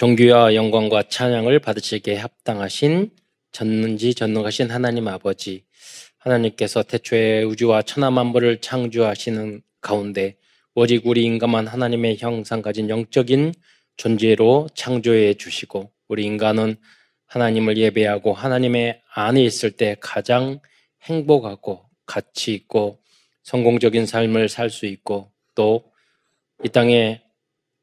종교와 영광과 찬양을 받으시기에 합당하신 전능지 전능하신 하나님 아버지 하나님께서 태초에 우주와 천하 만물을 창조하시는 가운데 오직 우리 인간만 하나님의 형상 가진 영적인 존재로 창조해 주시고 우리 인간은 하나님을 예배하고 하나님의 안에 있을 때 가장 행복하고 가치 있고 성공적인 삶을 살 수 있고 또 이 땅에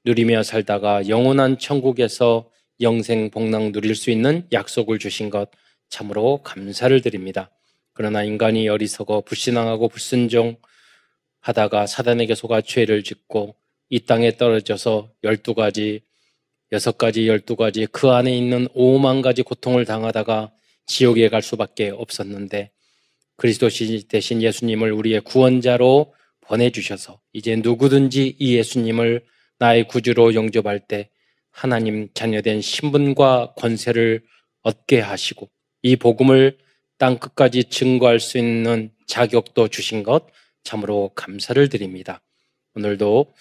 누리며 살다가 영원한 천국에서 영생 복락 누릴 수 있는 약속을 주신 것 참으로 감사를 드립니다. 그러나 인간이 어리석어 불신앙하고 불순종 하다가 사단에게 속아 죄를 짓고 이 땅에 떨어져서 열두 가지, 여섯 가지, 열두 가지 그 안에 있는 오만 가지 고통을 당하다가 지옥에 갈 수밖에 없었는데 그리스도 대신 예수님을 우리의 구원자로 보내주셔서 이제 누구든지 이 예수님을 나의 구주로 영접할 때 하나님 자녀된 신분과 권세를 얻게 하시고 이 복음을 땅 끝까지 증거할 수 있는 자격도 주신 것 참으로 감사를 드립니다. 오늘도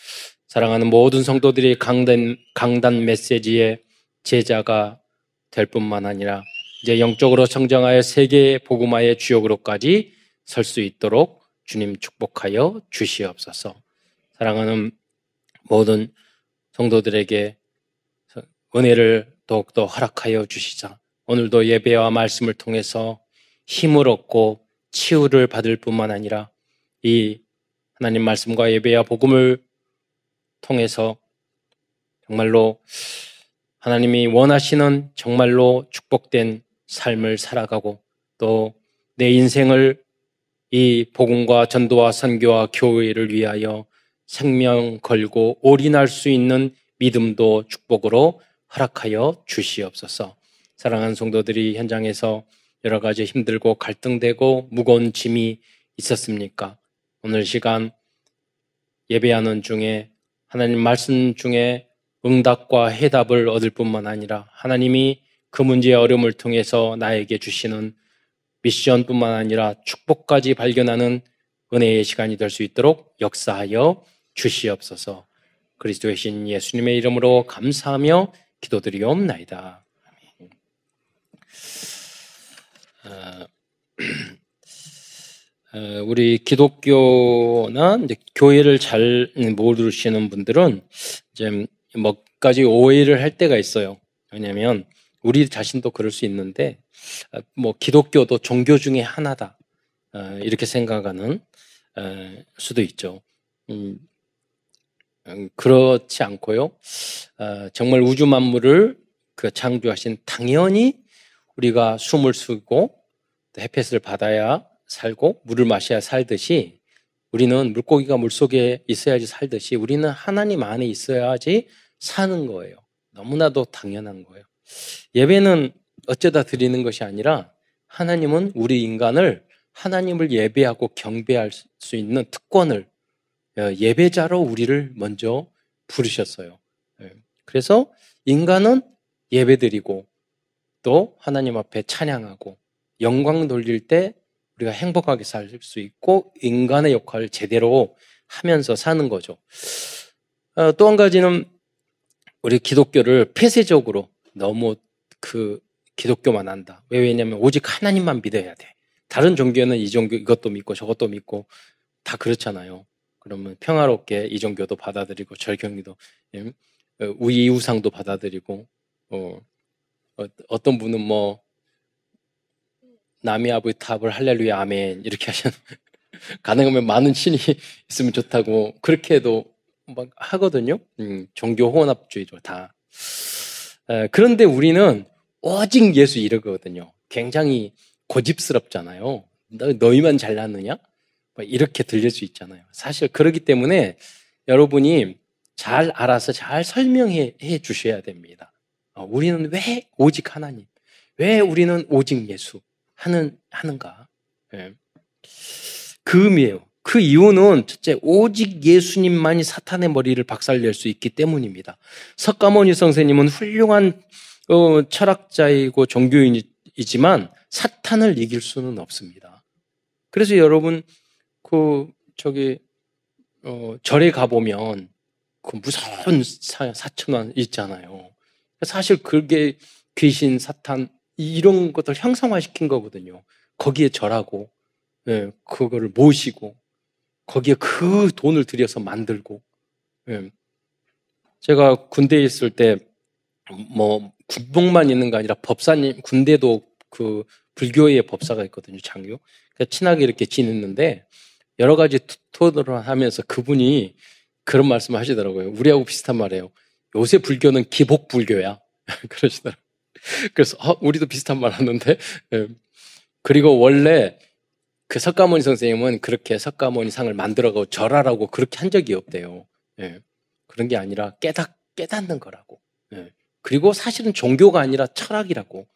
사랑하는 모든 성도들이 강단, 강단 메시지의 제자가 될 뿐만 아니라 이제 영적으로 성장하여 세계 복음화의 주역으로까지 설 수 있도록 주님 축복하여 주시옵소서. 사랑하는 모든 성도들에게 은혜를 더욱더 허락하여 주시자. 오늘도 예배와 말씀을 통해서 힘을 얻고 치유를 받을 뿐만 아니라 이 하나님 말씀과 예배와 복음을 통해서 정말로 하나님이 원하시는 정말로 축복된 삶을 살아가고 또 내 인생을 이 복음과 전도와 선교와 교회를 위하여 생명 걸고 올인할 수 있는 믿음도 축복으로 허락하여 주시옵소서. 사랑하는 성도들이 현장에서 여러 가지 힘들고 갈등되고 무거운 짐이 있었습니까? 오늘 시간 예배하는 중에 하나님 말씀 중에 응답과 해답을 얻을 뿐만 아니라 하나님이 그 문제의 어려움을 통해서 나에게 주시는 미션뿐만 아니라 축복까지 발견하는 은혜의 시간이 될 수 있도록 역사하여 주시옵소서. 그리스도의 신 예수님의 이름으로 감사하며 기도드리옵나이다. 어, 어, 우리 기독교나 교회를 잘 모르시는 분들은 이제 몇 가지 오해를 할 때가 있어요. 왜냐하면 우리 자신도 그럴 수 있는데 어, 뭐 기독교도 종교 중에 하나다 이렇게 생각하는 수도 있죠. 음, 음, 그렇지 않고요. 어, 정말 우주 만물을 그 창조하신 당연히 우리가 숨을 쉬고 햇볕을 받아야 살고 물을 마셔야 살듯이 우리는 물고기가 물 속에 있어야지 살듯이 우리는 하나님 안에 있어야지 사는 거예요. 너무나도 당연한 거예요. 예배는 어쩌다 드리는 것이 아니라 하나님은 우리 인간을 하나님을 예배하고 경배할 수 있는 특권을 어, 예배자로 우리를 먼저 부르셨어요. 예. 그래서 인간은 예배드리고 또 하나님 앞에 찬양하고 영광 돌릴 때 우리가 행복하게 살 수 있고 인간의 역할을 제대로 하면서 사는 거죠. 어, 또한 가지는 우리 기독교를 폐쇄적으로 너무 그 기독교만 한다. 왜 왜냐면 오직 하나님만 믿어야 돼. 다른 종교는 이 종교 이것도 믿고 저것도 믿고 다 그렇잖아요. 그러면 평화롭게 이종교도 받아들이고 절경기도 예? 어, 우이우상도 받아들이고 어, 어, 떤 분은 뭐 남이 아부의 탑을 할렐루야 아멘 이렇게 하시는 가능하면 많은 신이 있으면 좋다고 그렇게 해도 막 하거든요. 음, 종교 혼합주의죠 다. 에, 그런데 우리는 오직 예수 이러거든요. 굉장히 고집스럽잖아요. 너, 너희만 잘났느냐? 뭐 이렇게 들릴 수 있잖아요. 사실 그렇기 때문에 여러분이 잘 알아서 잘 설명해 주셔야 됩니다. 어, 우리는 왜 오직 하나님, 왜 우리는 오직 예수 하는 하는가? 네. 그 의미예요. 그 이유는 첫째 오직 예수님만이 사탄의 머리를 박살낼 수 있기 때문입니다. 석가모니 선생님은 훌륭한 어, 철학자이고 종교인이지만 사탄을 이길 수는 없습니다. 그래서 여러분 그 저기 어, 절에 가 보면 그 무서운 사, 천원 있잖아요. 사실 그게 귀신, 사탄 이런 것들 형상화시킨 거거든요. 거기에 절하고 예, 그거를 모시고 거기에 그 돈을 들여서 만들고 예. 제가 군대에 있을 때 뭐 군복만 있는 거 아니라 법사님 군대도 그 불교의 법사가 있거든요 장교 그러니까 친하게 이렇게 지냈는데 여러 가지 토론을 하면서 그분이 그런 말씀을 하시더라고요 우리하고 비슷한 말이에요 요새 불교는 기복 불교야 그러시더라고요 그래서 어, 우리도 비슷한 말 하는데 예. 그리고 원래 그 석가모니 선생님은 그렇게 석가모니 상을 만들어가고 절하라고 그렇게 한 적이 없대요. 예. 그런 게 아니라 깨닫, 깨닫는 거라고. 예. 그리고 사실은 종교가 아니라 철학이라고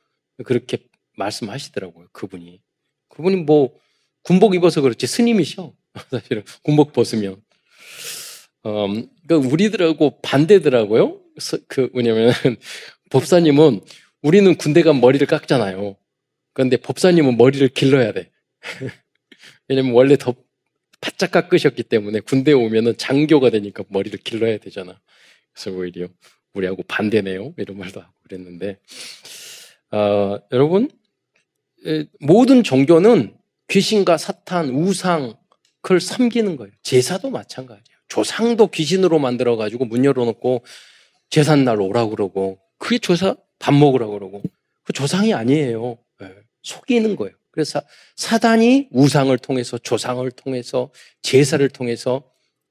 그렇게 말씀하시더라고요. 그분이. 그분이 뭐 군복 입어서 그렇지 스님이셔. 사실은 군복 벗으면. 음, 그 우리들하고 반대더라고요. 그 뭐냐면 법사님은 우리는 군대 가 머리를 깎잖아요. 그런데 법사님은 머리를 길러야 돼. 왜냐면 원래 더 바짝 깎으셨기 때문에 군대에 오면은 장교가 되니까 머리를 길러야 되잖아. 그래서 오히려 우리하고 반대네요. 이런 말도 하고 그랬는데, 어, 여러분, 모든 종교는 귀신과 사탄, 우상, 그걸 섬기는 거예요. 제사도 마찬가지예요. 조상도 귀신으로 만들어가지고 문 열어놓고 제삿날 오라고 그러고, 그게 조사, 밥 먹으라고 그러고, 그 조상이 아니에요. 네. 속이는 거예요. 그래서 사단이 우상을 통해서 조상을 통해서 제사를 통해서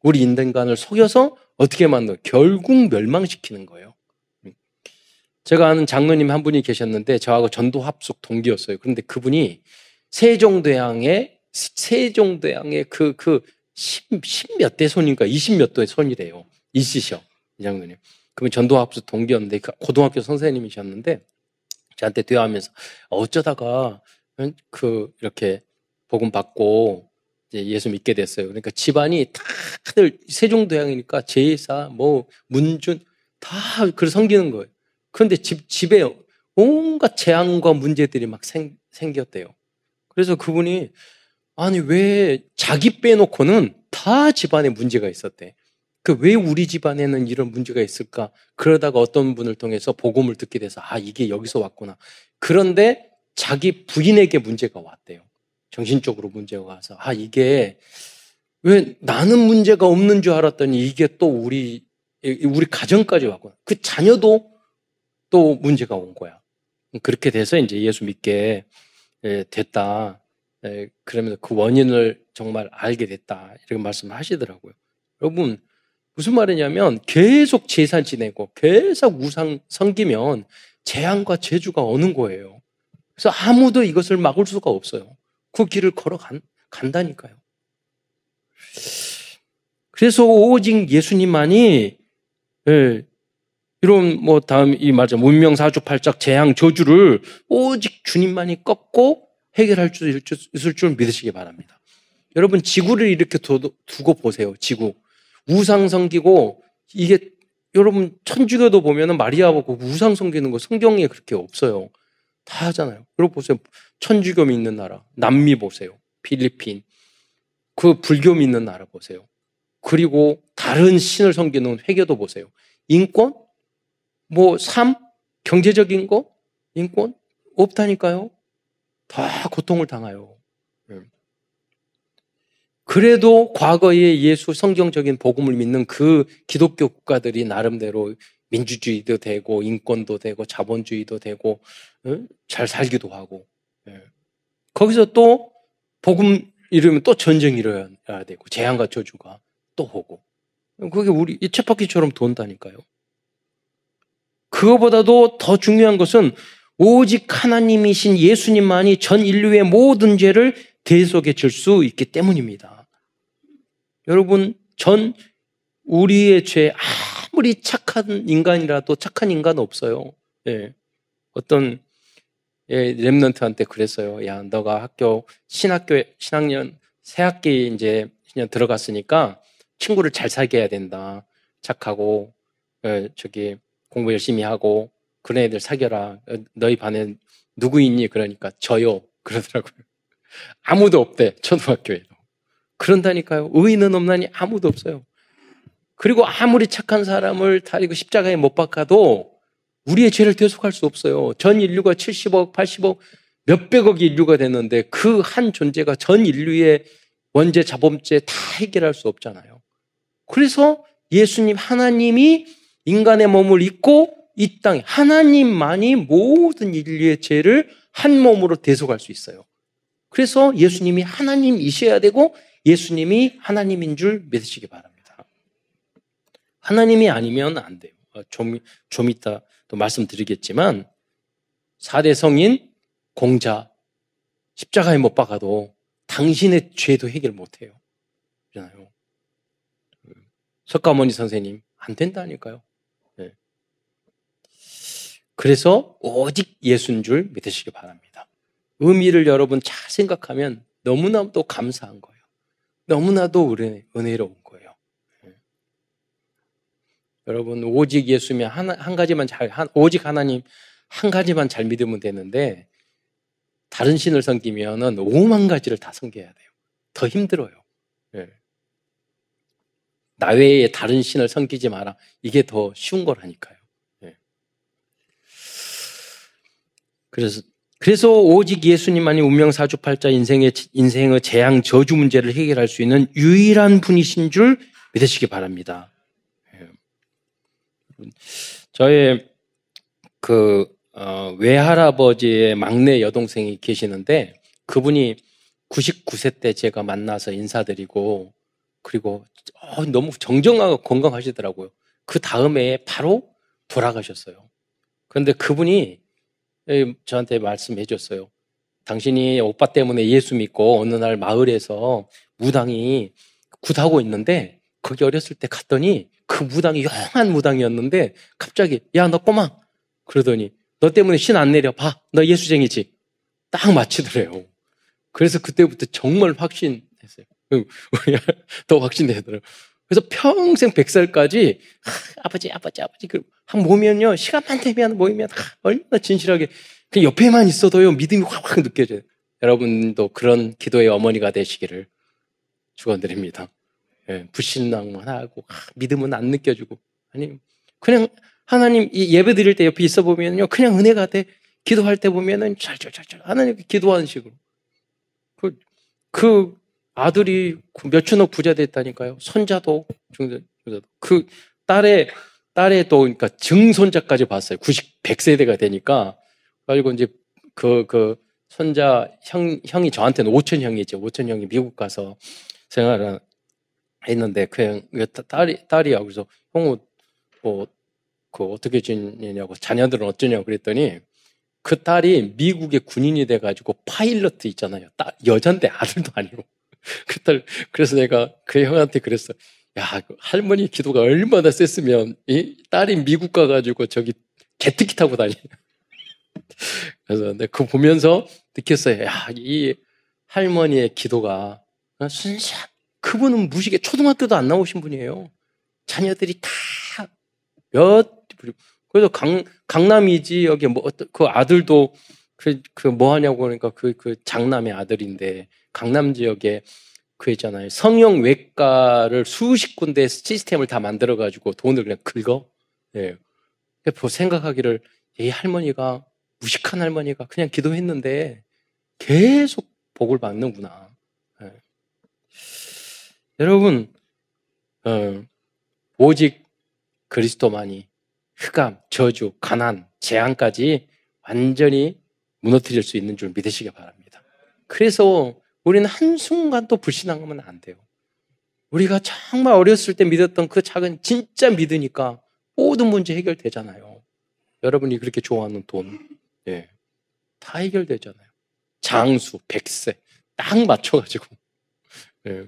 우리 인간을 속여서 어떻게 만들어? 결국 멸망시키는 거예요. 제가 아는 장로님 한 분이 계셨는데 저하고 전도 합숙 동기였어요. 그런데 그분이 세종대왕의 세종대왕의 그그 10몇 대 손인가 20몇 대의 손이래요. 있으셔. 이 장로님. 그분 전도 합숙 동기였는데 그 고등학교 선생님이셨는데 저한테 대화하면서 어쩌다가 그 이렇게 복음 받고 예수 믿게 됐어요. 그러니까 집안이 다들 세종도양이니까 제사, 뭐 문준 다 그걸 섬기는 거예요. 그런데 집 집에 온갖 재앙과 문제들이 막 생, 생겼대요. 그래서 그분이 아니 왜 자기 빼놓고는 다 집안에 문제가 있었대. 그 왜 우리 집안에는 이런 문제가 있을까? 그러다가 어떤 분을 통해서 복음을 듣게 돼서 아 이게 여기서 왔구나. 그런데 자기 부인에게 문제가 왔대요. 정신적으로 문제가 와서 아 이게 왜 나는 문제가 없는 줄 알았더니 이게 또 우리 우리 가정까지 왔구나. 그 자녀도 또 문제가 온 거야. 그렇게 돼서 이제 예수 믿게 됐다. 그러면서 그 원인을 정말 알게 됐다. 이렇게 말씀하시더라고요. 여러분 무슨 말이냐면 계속 제산 지내고 계속 우상 섬기면 재앙과 재주가 오는 거예요. 그래서 아무도 이것을 막을 수가 없어요. 그 길을 걸어 간, 간다니까요. 그래서 오직 예수님만이 예, 이런 뭐 다음 이 맞아 문명 사주팔짝 재앙 저주를 오직 주님만이 꺾고 해결할 수 있을 줄 믿으시기 바랍니다. 여러분 지구를 이렇게 두고 보세요. 지구 우상 섬기고 이게 여러분 천주교도 보면은 마리아 보고 우상 섬기는 거 성경에 그렇게 없어요. 다 하잖아요. 그리고 보세요. 천주교 믿는 나라, 남미 보세요. 필리핀. 그 불교 믿는 나라 보세요. 그리고 다른 신을 섬기는 회교도 보세요. 인권? 뭐, 삶? 경제적인 거? 인권? 없다니까요. 다 고통을 당해요. 예. 그래도 과거에 예수 성경적인 복음을 믿는 그 기독교 국가들이 나름대로 민주주의도 되고 인권도 되고 자본주의도 되고 잘 살기도 하고 예. 거기서 또 복음 이러면 또 전쟁이 일어야 되고 재앙과 저주가 또 오고 그게 우리 이 쳇바퀴처럼 돈다니까요. 그거보다도 더 중요한 것은 오직 하나님이신 예수님만이 전 인류의 모든 죄를 대속해 줄 수 있기 때문입니다. 여러분, 전 우리의 죄 아무리 착한 인간이라도 착한 인간 없어요. 예. 어떤 예, 랩런트한테 그랬어요. 야, 너가 학교 신학교 신학년 새 학기 이제 신년 들어갔으니까 친구를 잘 사귀어야 된다. 착하고 예, 저기 공부 열심히 하고 그런 애들 사귀어라. 어, 너희 반에 누구 있니? 그러니까 저요. 그러더라고요. 아무도 없대. 초등학교에도. 그런다니까요. 의인은 없나니 아무도 없어요. 그리고 아무리 착한 사람을 다리고 십자가에 못 박아도 우리의 죄를 대속할 수 없어요. 전 인류가 70억, 80억, 몇백억의 인류가 됐는데 그 한 존재가 전 인류의 원죄, 자범죄 다 해결할 수 없잖아요. 그래서 예수님 하나님이 인간의 몸을 입고 이 땅에 하나님만이 모든 인류의 죄를 한 몸으로 대속할 수 있어요. 그래서 예수님이 하나님이셔야 되고 예수님이 하나님인 줄 믿으시기 바랍니다. 하나님이 아니면 안 돼요. 어, 좀, 좀 이따 또 말씀드리겠지만 4대 성인 공자 십자가에 못 박아도 당신의 죄도 해결 못 해요. 그잖아요. 석가모니 선생님 안 된다니까요. 네. 그래서 오직 예수인 줄 믿으시기 바랍니다. 의미를 여러분 잘 생각하면 너무나도 감사한 거예요. 너무나도 은혜, 은혜로운 거예요. 네. 여러분 오직 예수면 한, 한 가지만 잘 한, 오직 하나님 한 가지만 잘 믿으면 되는데 다른 신을 섬기면은 5만 가지를 다 섬겨야 돼요. 더 힘들어요. 네. 나 외에 다른 신을 섬기지 마라. 이게 더 쉬운 거라니까요. 네. 그래서 그래서 오직 예수님만이 운명 사주팔자 인생의 인생의 재앙 저주 문제를 해결할 수 있는 유일한 분이신 줄 믿으시기 바랍니다. 네. 저의 그 어, 외할아버지의 막내 여동생이 계시는데 그분이 99세 때 제가 만나서 인사드리고 그리고 어, 너무 정정하고 건강하시더라고요. 그 다음에 바로 돌아가셨어요. 그런데 그분이 저한테 말씀해 줬어요. 당신이 오빠 때문에 예수 믿고 어느 날 마을에서 무당이 굿하고 있는데 거기 어렸을 때 갔더니 그 무당이 영한 무당이었는데 갑자기 야 너 꼬마 그러더니 너 때문에 신 안 내려 봐. 너 예수쟁이지. 딱 맞히더래요. 그래서 그때부터 정말 확신했어요. 더 확신되더라고요. 그래서 평생 100살까지 아, 버지 아버지 아버지 한 모면요. 시간만 되면 모이면 얼마나 진실하게. 그 옆에만 있어도요. 믿음이 확확 느껴져요. 여러분도 그런 기도의 어머니가 되시기를 축원드립니다. 예, 불신앙만 하고 아, 믿음은 안 느껴지고. 아니 그냥 하나님 예배 드릴 때 옆에 있어 보면요. 그냥 은혜가 돼. 기도할 때 보면은 잘잘잘잘 하나님 기도하는 식으로. 그, 그 아들이 몇 천억 부자 됐다니까요. 손자도 중자도 그 딸의 딸의 또 그러니까 증손자까지 봤어요. 90 100세대가 되니까 가지고 이제 그그 그 손자 형 형이 저한테는 5천 형이죠. 5천 형이 미국 가서 생활을 했는데 그냥 딸이 딸이야. 그래서 형은 뭐그 어떻게 지내냐고 자녀들은 어쩌냐고 그랬더니 그 딸이 미국의 군인이 돼가지고 파일럿 있잖아요. 딸, 여잔데 아들도 아니고. 그 딸, 그래서 내가 그 형한테 그랬어. 야, 그 할머니 기도가 얼마나 셌으면 이 딸이 미국 가가지고 저기 제트기 타고 다니. 그래서 내가 그 보면서 느꼈어요. 야, 이 할머니의 기도가 순수한 그분은 무식에 초등학교도 안 나오신 분이에요. 자녀들이 다 몇, 그래서 강, 강남이지, 여기 뭐, 그 아들도 그, 그, 뭐 하냐고 그러니까 그, 그 장남의 아들인데, 강남 지역에 그 있잖아요. 성형 외과를 수십 군데 시스템을 다 만들어 가지고 돈을 그냥 긁어. 예. 생각하기를, 이 할머니가, 무식한 할머니가 그냥 기도했는데, 계속 복을 받는구나. 예. 여러분, 어, 오직 그리스도만이 흑암, 저주, 가난, 재앙까지 완전히 무너뜨릴 수 있는 줄 믿으시기 바랍니다. 그래서 우리는 한순간도 불신앙하면 안 돼요. 우리가 정말 어렸을 때 믿었던 그 작은 진짜 믿으니까 모든 문제 해결되잖아요. 여러분이 그렇게 좋아하는 돈, 예. 다 해결되잖아요. 장수, 백세, 딱 맞춰가지고. 예.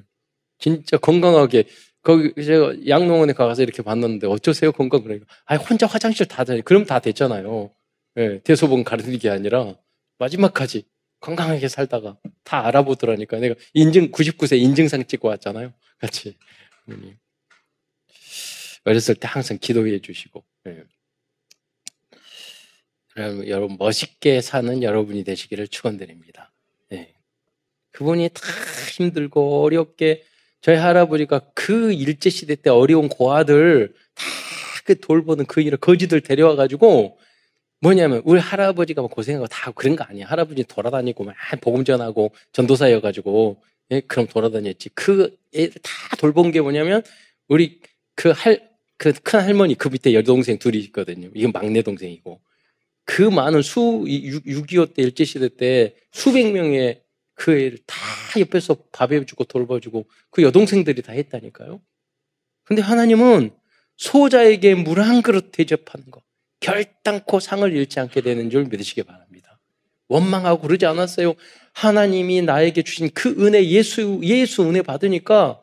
진짜 건강하게 거기 제가 양농원에 가서 이렇게 봤는데 어쩌세요 건강 그러니까 아 혼자 화장실 다 다니 그럼 다 됐잖아요. 예, 대소봉 가르는 게 아니라 마지막까지 건강하게 살다가 다 알아보더라니까 내가 인증 99세 인증상 찍고 왔잖아요. 같이 어렸을 때 항상 기도해 주시고 예. 여러분 멋있게 사는 여러분이 되시기를 축원드립니다. 예. 그분이 다 힘들고 어렵게 저희 할아버지가 그 일제 시대 때 어려운 고아들 다 그 돌보는 그 일을 거지들 데려와 가지고 뭐냐면 우리 할아버지가 뭐 고생하고 다 그런 거 아니야. 할아버지 돌아다니고 막 복음 전하고 전도사여가지고 예, 그럼 돌아다녔지. 그 애들 다 돌본 게 뭐냐면 우리 그 할 그 큰 할머니 그 밑에 여동생 둘이 있거든요. 이건 막내 동생이고 그 많은 수 6.25 때 일제 시대 때 수백 명의 그 애를 다 옆에서 밥 해주고 돌봐주고 그 여동생들이 다 했다니까요. 근데 하나님은 소자에게 물 한 그릇 대접하는 거 결단코 상을 잃지 않게 되는 줄 믿으시기 바랍니다. 원망하고 그러지 않았어요. 하나님이 나에게 주신 그 은혜, 예수, 예수 은혜 받으니까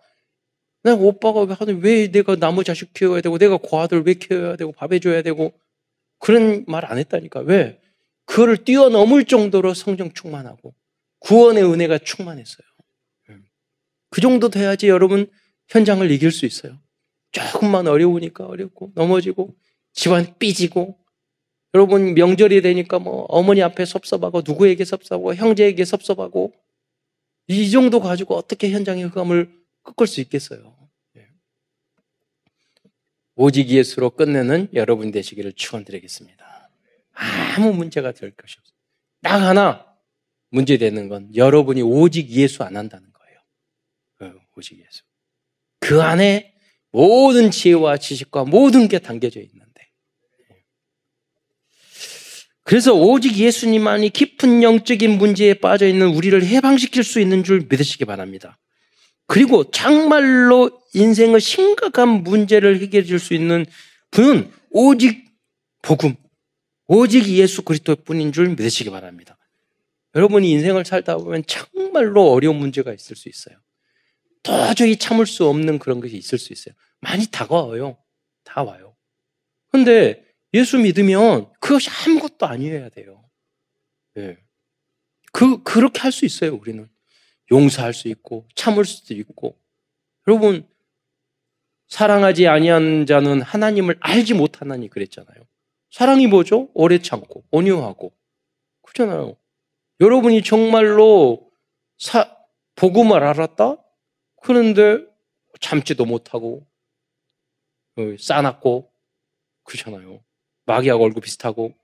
내가 오빠가 왜 내가 나무 자식 키워야 되고 내가 고아들 왜 키워야 되고 밥 해줘야 되고 그런 말 안 했다니까. 왜? 그거를 뛰어넘을 정도로 성령 충만하고 구원의 은혜가 충만했어요. 그 정도 돼야지 여러분 현장을 이길 수 있어요. 조금만 어려우니까 어렵고 넘어지고 집안 삐지고 여러분 명절이 되니까 뭐 어머니 앞에 섭섭하고 누구에게 섭섭하고 형제에게 섭섭하고 이 정도 가지고 어떻게 현장의 흑암을 꺾을 수 있겠어요. 예. 오직 예수로 끝내는 여러분 되시기를 축원드리겠습니다. 아무 문제가 될 것이 없어요. 딱 하나 문제되는 건 여러분이 오직 예수 안 한다는 거예요. 어, 오직 예수. 그 안에 모든 지혜와 지식과 모든 게 담겨져 있는데. 그래서 오직 예수님만이 깊은 영적인 문제에 빠져 있는 우리를 해방시킬 수 있는 줄 믿으시기 바랍니다. 그리고 정말로 인생의 심각한 문제를 해결해 줄 수 있는 분은 오직 복음, 오직 예수 그리스도 뿐인 줄 믿으시기 바랍니다. 여러분이 인생을 살다 보면 정말로 어려운 문제가 있을 수 있어요. 도저히 참을 수 없는 그런 것이 있을 수 있어요. 많이 다가와요. 다 와요. 근데 예수 믿으면 그것이 아무것도 아니어야 돼요. 네. 그, 그렇게 할 수 있어요, 우리는. 용서할 수 있고, 참을 수도 있고. 여러분, 사랑하지 아니한 자는 하나님을 알지 못하나니 그랬잖아요. 사랑이 뭐죠? 오래 참고, 온유하고. 그렇잖아요. 여러분이 정말로 사, 복음을 알았다? 그런데 참지도 못하고, 어, 싸놨고, 그렇잖아요. 마귀하고 얼굴 비슷하고,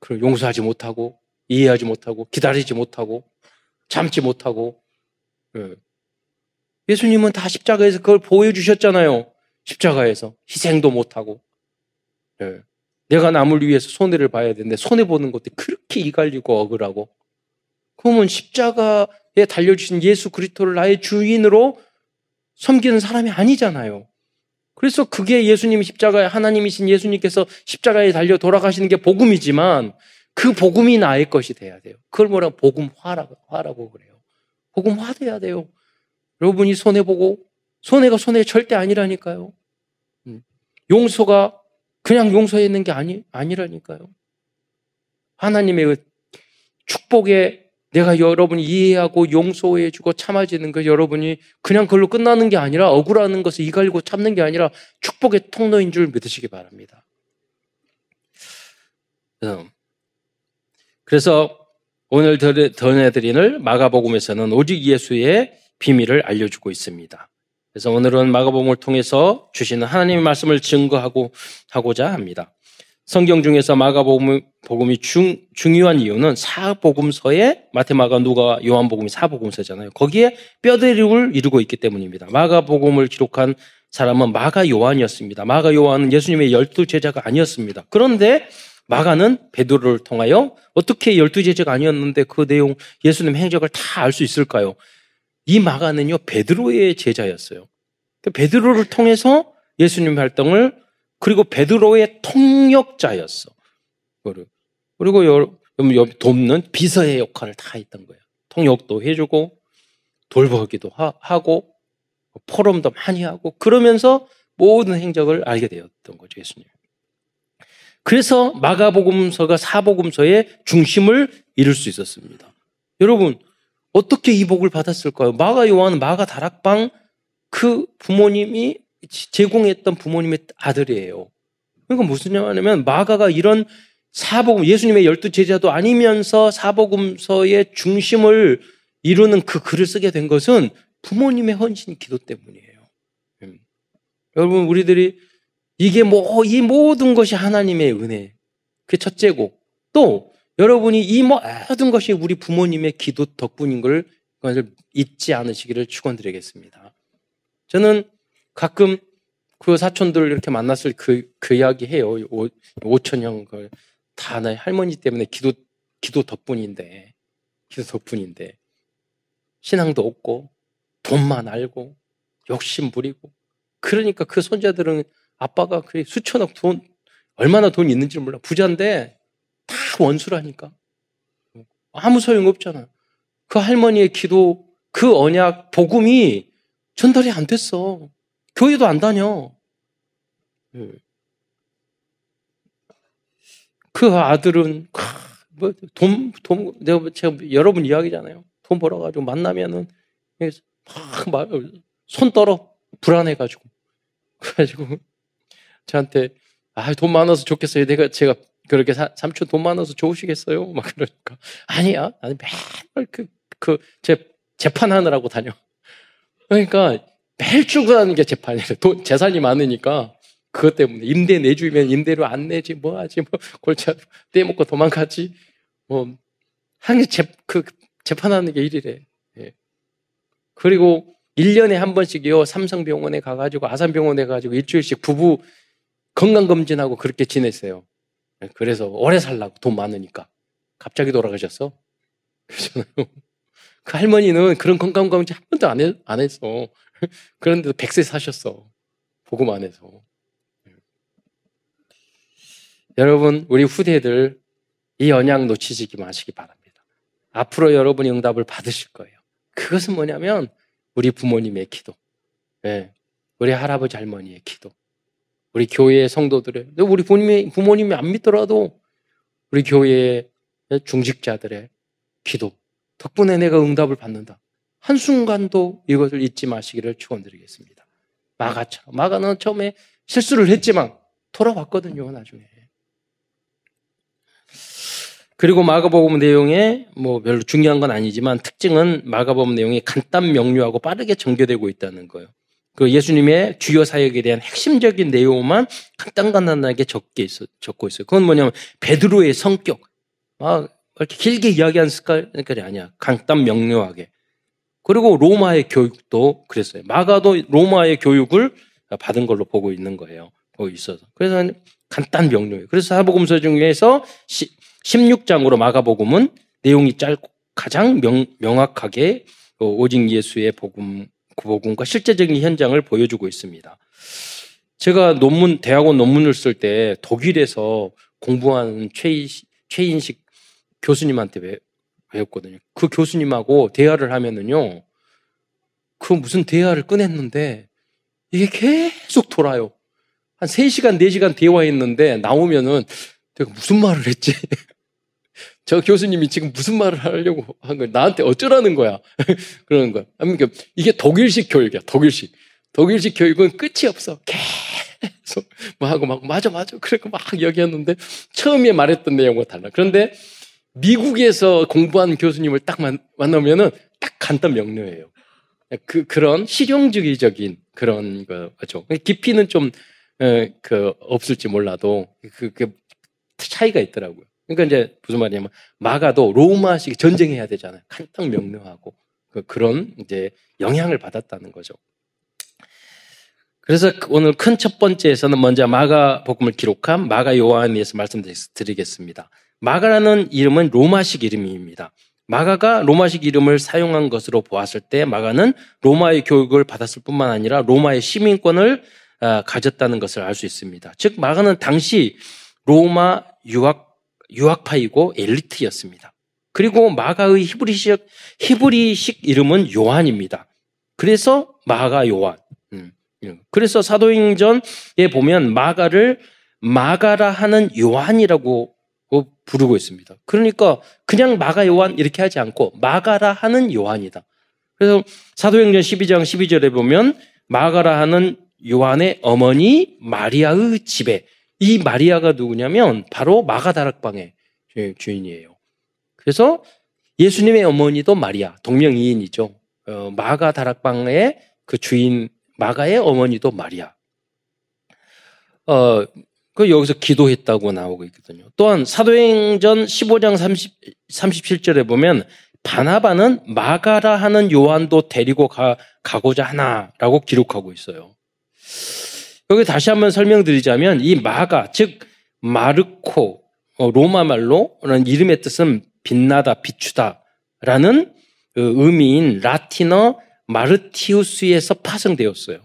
그리고 용서하지 못하고, 이해하지 못하고, 기다리지 못하고, 참지 못하고, 예. 수님은 다 십자가에서 그걸 보여주셨잖아요. 십자가에서 희생도 못하고, 예. 내가 남을 위해서 손해를 봐야 되는데 손해 보는 것도 그렇게 이갈리고 억울하고, 그러면 십자가에 달려주신 예수 그리스도를 나의 주인으로 섬기는 사람이 아니잖아요. 그래서 그게 예수님 십자가에 하나님이신 예수님께서 십자가에 달려 돌아가시는 게 복음이지만 그 복음이 나의 것이 돼야 돼요. 그걸 뭐라고 복음화라고 화라고 그래요. 복음화 돼야 돼요. 여러분이 손해 보고 손해가 손해 절대 아니라니까요. 음. 용서가 그냥 용서했는 게 아니 아니라니까요. 하나님의 그 축복의 내가 여러분이 이해하고 용서해주고 참아지는 것 여러분이 그냥 그걸로 끝나는 게 아니라 억울하는 것을 이갈고 참는 게 아니라 축복의 통로인 줄 믿으시기 바랍니다. 그래서 오늘 전해드리는 마가복음에서는 오직 예수의 비밀을 알려주고 있습니다. 그래서 오늘은 마가복음을 통해서 주시는 하나님의 말씀을 증거하고 하고자 합니다. 성경 중에서 마가복음이 중, 중요한 이유는 사복음서에 마테마가 누가 요한복음이 사복음서잖아요. 거기에 뼈대륙을 이루고 있기 때문입니다. 마가복음을 기록한 사람은 마가 요한이었습니다. 마가 요한은 예수님의 열두 제자가 아니었습니다. 그런데 마가는 베드로를 통하여 어떻게 열두 제자가 아니었는데 그 내용 예수님 행적을 다 알 수 있을까요? 이 마가는요 베드로의 제자였어요. 그 베드로를 통해서 예수님 활동을 그리고 베드로의 통역자였어. 그리고 돕는 비서의 역할을 다 했던 거예요. 통역도 해주고 돌보기도 하 고 포럼도 많이 하고 그러면서 모든 행적을 알게 되었던 거죠, 예수님. 그래서 마가복음서가 사복음서의 중심을 이룰 수 있었습니다. 여러분, 어떻게 이 복을 받았을까요? 마가 요한은 마가 다락방 그 부모님이 제공했던 부모님의 아들이에요. 그러니까 무슨 말이냐면 마가가 이런 사복음 예수님의 열두 제자도 아니면서 사복음서의 중심을 이루는 그 글을 쓰게 된 것은 부모님의 헌신 기도 때문이에요. 음. 여러분 우리들이 이게 뭐 이 모든 것이 하나님의 은혜. 그 첫째고 또 여러분이 이 모든 것이 우리 부모님의 기도 덕분인 걸 잊지 않으시기를 축원드리겠습니다. 저는 가끔 그 사촌들 이렇게 만났을 그, 그 이야기 해요. 오천 형, 그, 다 나의 할머니 때문에 기도, 기도 덕분인데, 기도 덕분인데, 신앙도 없고, 돈만 알고, 욕심 부리고, 그러니까 그 손자들은 아빠가 그 수천억 돈, 얼마나 돈 있는지 몰라. 부자인데, 다 원수라니까. 아무 소용 없잖아. 그 할머니의 기도, 그 언약, 복음이 전달이 안 됐어. 교회도 안 다녀. 예. 그 아들은 뭐 돈, 돈, 내가 제가 여러분 이야기잖아요. 돈 벌어가지고 만나면은 막, 손 떨어 불안해가지고 그래가지고 저한테 아 돈 많아서 좋겠어요. 내가 제가 그렇게 사, 삼촌 돈 많아서 좋으시겠어요? 막 그러니까 아니야. 아니 맨날 그그제 재판하느라고 다녀. 그러니까 매일 출근하는 게 재판이에요. 돈, 재산이 많으니까 그것 때문에 임대 내주면 임대료 안 내지 뭐 하지 뭐 골치 떼먹고 도망가지 뭐 항상 재, 그 재판하는 게 일이래. 예. 그리고 1년에 한 번씩이요 삼성병원에 가가지고 아산병원에 가가지고 일주일씩 부부 건강검진하고 그렇게 지냈어요. 예, 그래서 오래 살라고 돈 많으니까 갑자기 돌아가셨어. 그래서 그 할머니는 그런 건강검진 한 번도 안, 해, 안 했어. 그런데도 100세 사셨어. 복음 안 해서. 여러분, 우리 후대들 이 언약 놓치지 마시기 바랍니다. 앞으로 여러분이 응답을 받으실 거예요. 그것은 뭐냐면 우리 부모님의 기도, 네. 우리 할아버지 할머니의 기도, 우리 교회의 성도들의, 우리 부모님이, 부모님이 안 믿더라도 우리 교회의 중직자들의 기도 덕분에 내가 응답을 받는다. 한순간도 이것을 잊지 마시기를 축원드리겠습니다. 마가처럼 마가는 처음에 실수를 했지만 돌아왔거든요, 나중에. 그리고 마가복음 내용에 뭐 별로 중요한 건 아니지만 특징은 마가복음 내용이 간단 명료하고 빠르게 전개되고 있다는 거예요. 그 예수님의 주요 사역에 대한 핵심적인 내용만 간단간단하게 적게 있어, 적고 있어요. 그건 뭐냐면 베드로의 성격. 아, 이렇게 길게 이야기한 습관이 아니야. 간단 명료하게. 그리고 로마의 교육도 그랬어요. 마가도 로마의 교육을 받은 걸로 보고 있는 거예요. 보고 있어서. 그래서 간단 명료해요. 그래서 사복음서 중에서 16장으로 마가복음은 내용이 짧고 가장 명, 명확하게 그 오직 예수의 복음, 그 복음과 실제적인 현장을 보여주고 있습니다. 제가 논문, 대학원 논문을 쓸 때 독일에서 공부하는 최인식, 최인식 교수님한테 배, 배웠거든요. 그 교수님하고 대화를 하면은요, 그 무슨 대화를 꺼냈는데, 이게 계속 돌아요. 한 3시간, 4시간 대화했는데, 나오면은, 내가 무슨 말을 했지? 저 교수님이 지금 무슨 말을 하려고 한 거야? 나한테 어쩌라는 거야? 그러는 거야. 그러니까 이게 독일식 교육이야, 독일식. 독일식 교육은 끝이 없어. 계속 뭐 하고 막 맞아 맞아 그래고 막 얘기했는데 처음에 말했던 내용과 달라. 그런데 미국에서 공부한 교수님을 딱 만나면은 딱 간단 명료해요. 그 그런 실용주의적인 그런 거죠. 깊이는 좀그 없을지 몰라도 그, 그 차이가 있더라고요. 그러니까 이제 무슨 말이냐면 마가도 로마식 전쟁해야 되잖아요. 간단 명료하고 그, 그런 이제 영향을 받았다는 거죠. 그래서 오늘 큰 첫 번째에서는 먼저 마가 복음을 기록한 마가 요한에 대해서 말씀드리겠습니다. 마가라는 이름은 로마식 이름입니다. 마가가 로마식 이름을 사용한 것으로 보았을 때 마가는 로마의 교육을 받았을 뿐만 아니라 로마의 시민권을 아, 가졌다는 것을 알 수 있습니다. 즉 마가는 당시 로마 유학 유학파이고 엘리트였습니다. 그리고 마가의 히브리식, 히브리식 이름은 요한입니다. 그래서 마가 요한. 음, 음. 그래서 사도행전에 보면 마가를 마가라 하는 요한이라고 부르고 있습니다. 그러니까 그냥 마가 요한 이렇게 하지 않고 마가라 하는 요한이다. 그래서 사도행전 12장 12절에 보면 마가라 하는 요한의 어머니 마리아의 집에 이 마리아가 누구냐면 바로 마가 다락방의 주인이에요. 그래서 예수님의 어머니도 마리아, 동명이인이죠. 어, 마가 다락방의 그 주인 마가의 어머니도 마리아. 어, 그 여기서 기도했다고 나오고 있거든요. 또한 사도행전 15장 30, 37절에 보면 바나바는 마가라 하는 요한도 데리고 가, 가고자 하나라고 기록하고 있어요. 여기 다시 한번 설명드리자면 이 마가, 즉 마르코, 어, 로마 말로는 이름의 뜻은 빛나다, 비추다라는 그 의미인 라틴어 마르티우스에서 파생되었어요.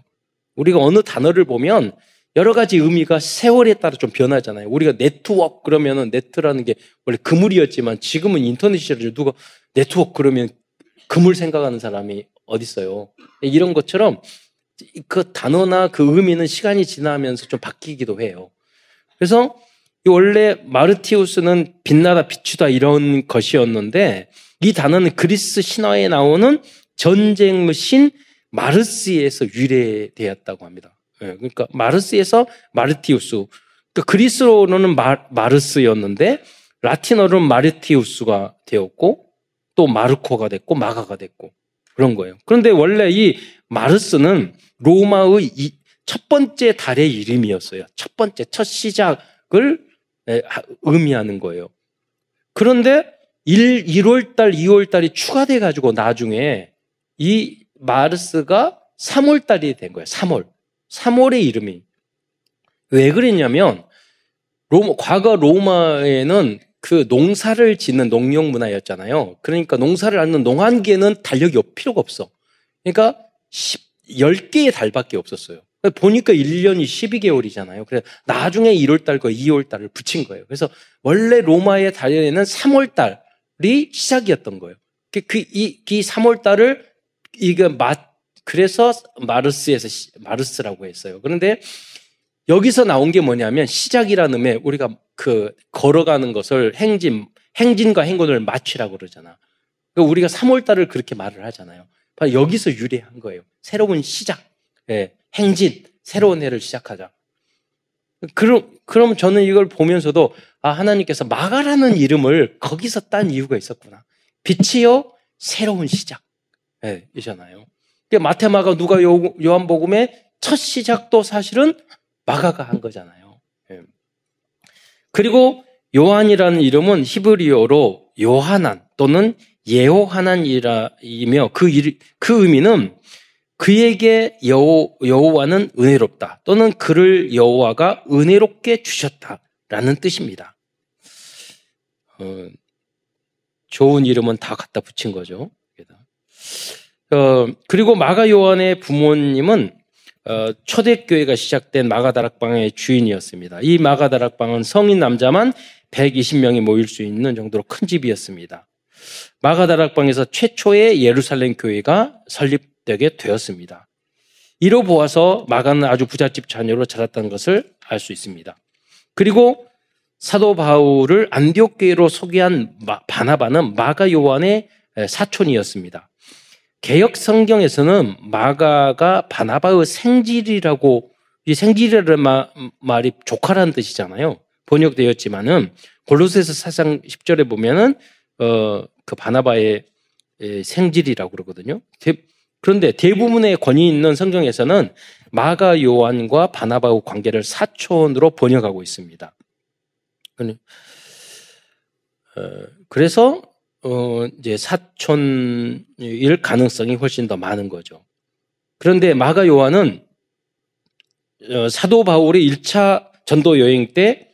우리가 어느 단어를 보면 여러 가지 의미가 세월에 따라 좀 변하잖아요. 우리가 네트워크 그러면은 네트라는 게 원래 그물이었지만 지금은 인터넷이라 누가 네트워크 그러면 그물 생각하는 사람이 어디 있어요. 이런 것처럼 그 단어나 그 의미는 시간이 지나면서 좀 바뀌기도 해요. 그래서 원래 마르티우스는 빛나다 비추다 이런 것이었는데 이 단어는 그리스 신화에 나오는 전쟁의 신 마르스에서 유래되었다고 합니다. 예, 그러니까 마르스에서 마르티우스. 그러니까 그리스로는 마, 르스였는데 라틴어로는 마르티우스가 되었고 또 마르코가 됐고 마가가 됐고 그런 거예요. 그런데 원래 이 마르스는 로마의 첫 번째 달의 이름이었어요. 첫 번째 첫 시작을 예, 의미하는 거예요. 그런데 1, 1월 달, 2월 달이 추가돼 가지고 나중에 이 마르스가 3월 달이 된 거예요. 3월. 3월의 이름이. 왜 그랬냐면, 로마, 과거 로마에는 그 농사를 짓는 농용 문화였잖아요. 그러니까 농사를 하는 농한계는 달력이 필요가 없어. 그러니까 10, 10개의 달밖에 없었어요. 보니까 1년이 12개월이잖아요. 그래서 나중에 1월 달과 2월 달을 붙인 거예요. 그래서 원래 로마의 달에는 3월 달이 시작이었던 거예요. 그, 그 이, 이 3월 달을, 이거 맛, 그래서 마르스에서 마르스라고 했어요. 그런데 여기서 나온 게 뭐냐면 시작이라는 의미에 우리가 그 걸어가는 것을 행진, 행진과 행군을 맞추라고 그러잖아. 그러니까 우리가 3월달을 그렇게 말을 하잖아요. 바로 여기서 유래한 거예요. 새로운 시작, 예, 행진, 새로운 해를 시작하자. 그럼, 그럼 저는 이걸 보면서도 아, 하나님께서 마가라는 이름을 거기서 딴 이유가 있었구나. 빛이요, 새로운 시작. 예, 이잖아요. 마테마가 누가 요한복음의 첫 시작도 사실은 마가가 한 거잖아요. 예. 그리고 요한이라는 이름은 히브리어로 요하난 또는 예호하난이라이며 그, 그 의미는 그에게 여호, 여호와는 은혜롭다 또는 그를 여호와가 은혜롭게 주셨다라는 뜻입니다. 어, 좋은 이름은 다 갖다 붙인 거죠. 어, 그리고 마가 요한의 부모님은 어, 초대교회가 시작된 마가다락방의 주인이었습니다. 이 마가다락방은 성인 남자만 120명이 모일 수 있는 정도로 큰 집이었습니다. 마가다락방에서 최초의 예루살렘 교회가 설립되게 되었습니다. 이로 보아서 마가는 아주 부잣집 자녀로 자랐다는 것을 알 수 있습니다. 그리고 사도 바울을 안디옥 교회로 소개한 바나바는 마가 요한의 사촌이었습니다. 개혁 성경에서는 마가가 바나바의 생질이라고 이 생질이라는 말이 조카라는 뜻이잖아요. 번역되었지만은 골로새서 사상 10절에 보면은 어 그 바나바의 생질이라고 그러거든요. 그런데 대부분의 권위 있는 성경에서는 마가 요한과 바나바의 관계를 사촌으로 번역하고 있습니다. 어, 그래서 어, 이제 사촌일 가능성이 훨씬 더 많은 거죠. 그런데 마가 요한은 어, 사도 바울이 1차 전도 여행 때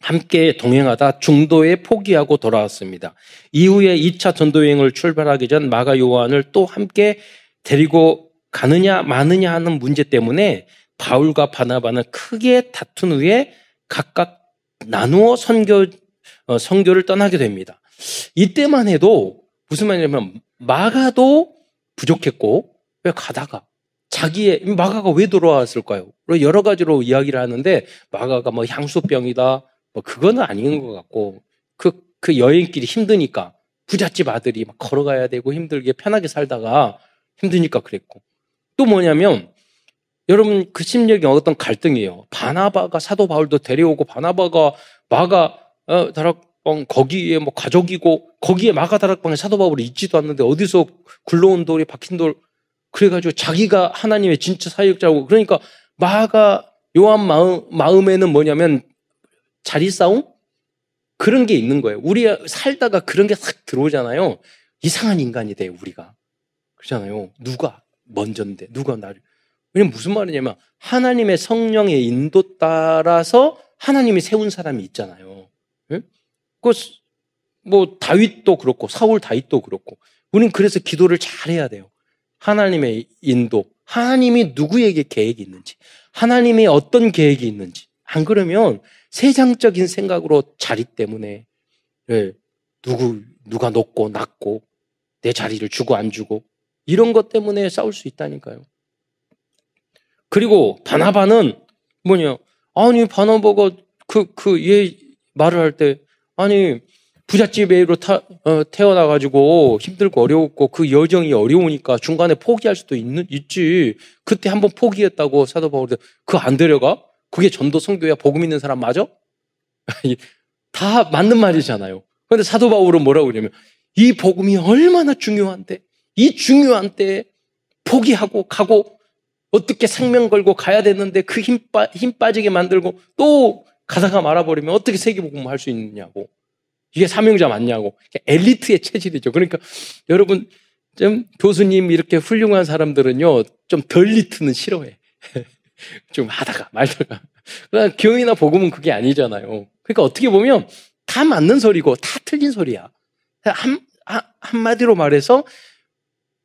함께 동행하다 중도에 포기하고 돌아왔습니다. 이후에 2차 전도 여행을 출발하기 전 마가 요한을 또 함께 데리고 가느냐 마느냐 하는 문제 때문에 바울과 바나바는 크게 다툰 후에 각각 나누어 선교 어, 선교를 떠나게 됩니다. 이때만 해도 무슨 말이냐면 마가도 부족했고 왜 가다가 자기의 마가가 왜 돌아왔을까요? 여러 가지로 이야기를 하는데 마가가 뭐 향수병이다 뭐 그거는 아닌 것 같고 그, 그 여행길이 힘드니까 부잣집 아들이 막 걸어가야 되고 힘들게 편하게 살다가 힘드니까 그랬고 또 뭐냐면 여러분 그 심력이 어떤 갈등이에요. 바나바가 사도 바울도 데려오고 바나바가 마가 어, 다락 다락방 거기에 뭐 가족이고 거기에 마가다락방에 사도 바울이 있지도 않는데 어디서 굴러온 돌이 박힌 돌 그래가지고 자기가 하나님의 진짜 사역자고 그러니까 마가 요한 마음, 마음에는 뭐냐면 자리 싸움? 그런 게 있는 거예요. 우리 살다가 그런 게 싹 들어오잖아요. 이상한 인간이 돼, 우리가. 그렇잖아요. 누가 먼저인데, 누가 나를. 왜냐면 무슨 말이냐면 하나님의 성령의 인도 따라서 하나님이 세운 사람이 있잖아요. 응? 그, 뭐, 다윗도 그렇고, 사울 다윗도 그렇고. 우리는 그래서 기도를 잘 해야 돼요. 하나님의 인도. 하나님이 누구에게 계획이 있는지. 하나님이 어떤 계획이 있는지. 안 그러면 세상적인 생각으로 자리 때문에, 예, 누구, 누가 높고 낮고, 내 자리를 주고 안 주고, 이런 것 때문에 싸울 수 있다니까요. 그리고 바나바는 뭐냐? 아니 바나바가 그 그 얘 말을 할 때 아니 부잣집에로 타, 어, 태어나가지고 힘들고 어려웠고 그 여정이 어려우니까 중간에 포기할 수도 있는 있지. 그때 한번 포기했다고 사도 바울이 그안 데려가? 그게 전도 성교야 복음 있는 사람 맞아? 다 맞는 말이잖아요. 그런데 사도 바울은 뭐라고 그러냐면 이 복음이 얼마나 중요한데 이 중요한 때 포기하고 가고 어떻게 생명 걸고 가야 되는데 그 힘, 빠, 힘 빠지게 만들고 또 가다가 말아버리면 어떻게 세계복음 할수 있느냐고. 이게 사명자 맞냐고. 엘리트의 체질이죠. 그러니까 여러분, 좀 교수님 이렇게 훌륭한 사람들은요, 좀 덜 리트는 싫어해. 좀 하다가 말다가. 그러나 교회나 복음은 그게 아니잖아요. 그러니까 어떻게 보면 다 맞는 소리고 다 틀린 소리야. 한, 한마디로 말해서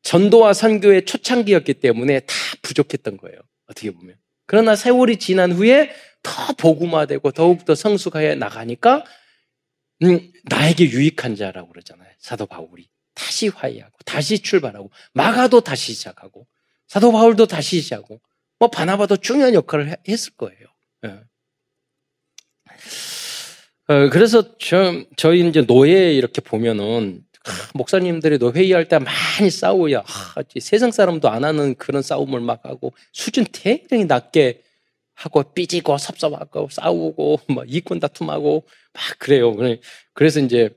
전도와 선교의 초창기였기 때문에 다 부족했던 거예요. 어떻게 보면. 그러나 세월이 지난 후에 더 복음화되고 더욱더 성숙하여 나가니까 음, 나에게 유익한 자라고 그러잖아요. 사도 바울이. 다시 화해하고 다시 출발하고 마가도 다시 시작하고 사도 바울도 다시 시작하고 뭐 바나바도 중요한 역할을 했을 거예요. 예. 어, 그래서 저, 저희 이제 노예 이렇게 보면은 목사님들이도 회의할 때 많이 싸우야 아, 세상 사람도 안 하는 그런 싸움을 막 하고 수준 굉장히 낮게 하고 삐지고 섭섭하고 싸우고 막 이권 다툼하고 막 그래요. 그래서 이제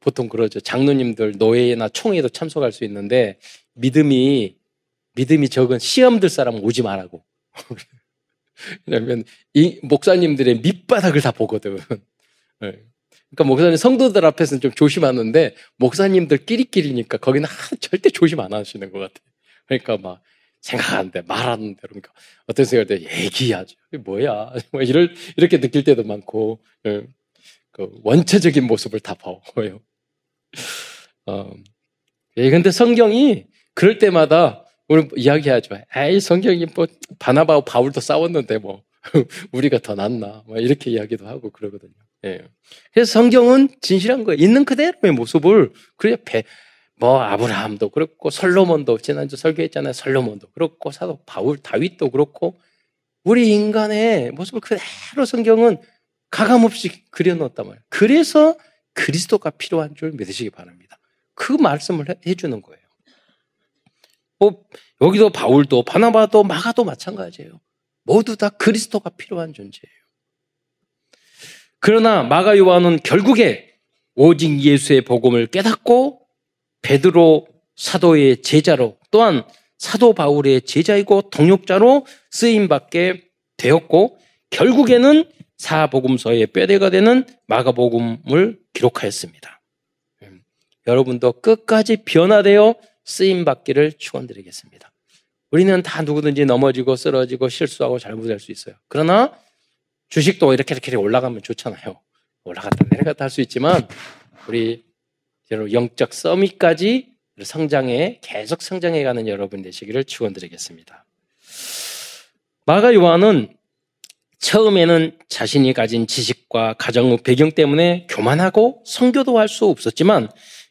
보통 그러죠. 장로님들 노예나 총회도 참석할 수 있는데 믿음이 믿음이 적은 시험들 사람은 오지 말라고. 왜냐면 이 목사님들의 밑바닥을 다 보거든. 네. 그러니까 목사님 성도들 앞에서는 좀 조심하는데 목사님들끼리끼리니까 거기는 절대 조심 안 하시는 것 같아요. 그러니까 막 생각하는데 말하는데 그러니까 어떤 생각할 때 얘기하죠. 뭐야? 뭐 이럴 이렇게 느낄 때도 많고 예. 그 원체적인 모습을 다 보여요. 어, 예, 근데 성경이 그럴 때마다 우리 이야기하죠. 에이 성경이 뭐 바나바와 바울도 싸웠는데 뭐 우리가 더 낫나? 뭐 이렇게 이야기도 하고 그러거든요. 예. 그래서 성경은 진실한 거예요. 있는 그대로의 모습을 그래 배, 뭐 아브라함도 그렇고 솔로몬도 지난주 설교했잖아요. 솔로몬도 그렇고 사도 바울 다윗도 그렇고 우리 인간의 모습을 그대로 성경은 가감없이 그려놓았단 말이에요. 그래서 그리스도가 필요한 줄 믿으시기 바랍니다. 그 말씀을 해주는 거예요. 뭐 여기도 바울도 바나바도 마가도 마찬가지예요. 모두 다 그리스도가 필요한 존재예요. 그러나 마가 요한은 결국에 오직 예수의 복음을 깨닫고 베드로 사도의 제자로 또한 사도 바울의 제자이고 동역자로 쓰임 받게 되었고 결국에는 사복음서의 뼈대가 되는 마가복음을 기록하였습니다. 음, 여러분도 끝까지 변화되어 쓰임 받기를 축원드리겠습니다. 우리는 다 누구든지 넘어지고 쓰러지고 실수하고 잘못할 수 있어요. 그러나 주식도 이렇게 이렇게 올라가면 좋잖아요. 올라갔다 내려갔다 할 수 있지만 우리 영적 서밋까지 성장해 계속 성장해 가는 여러분 되시기를 축원드리겠습니다. 마가 요한은 처음에는 자신이 가진 지식과 가정 배경 때문에 교만하고 성교도 할 수 없었지만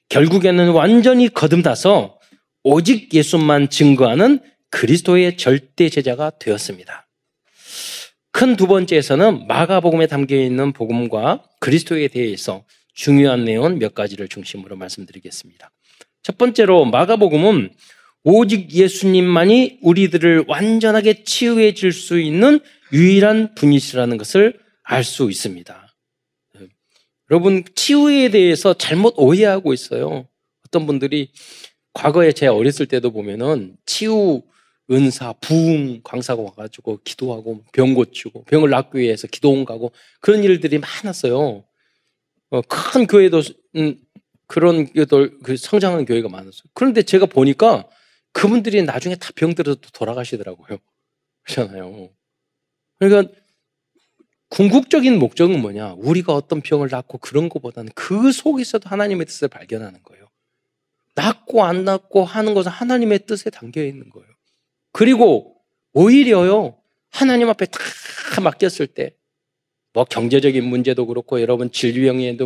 결국에는 완전히 거듭나서 오직 예수만 증거하는 그리스도의 절대 제자가 되었습니다. 큰 두 번째에서는 마가복음에 담겨 있는 복음과 그리스도에 대해서 중요한 내용 몇 가지를 중심으로 말씀드리겠습니다. 첫 번째로 마가복음은 오직 예수님만이 우리들을 완전하게 치유해 줄 수 있는 유일한 분이시라는 것을 알 수 있습니다. 여러분, 치유에 대해서 잘못 오해하고 있어요. 어떤 분들이 과거에 제 어렸을 때도 보면은 치유 은사, 부흥 강사가 와가지고 기도하고 병 고치고 병을 낫기 위해서 기도원 가고 그런 일들이 많았어요. 어, 큰 교회도 음, 그런 그 성장한 교회가 많았어요. 그런데 제가 보니까 그분들이 나중에 다 병들어서 돌아가시더라고요. 그렇잖아요. 그러니까 궁극적인 목적은 뭐냐? 우리가 어떤 병을 낫고 그런 것보다는 그 속에서도 하나님의 뜻을 발견하는 거예요. 낫고 안 낫고 하는 것은 하나님의 뜻에 담겨 있는 거예요. 그리고 오히려요, 하나님 앞에 다 맡겼을 때, 뭐 경제적인 문제도 그렇고, 여러분 문제도,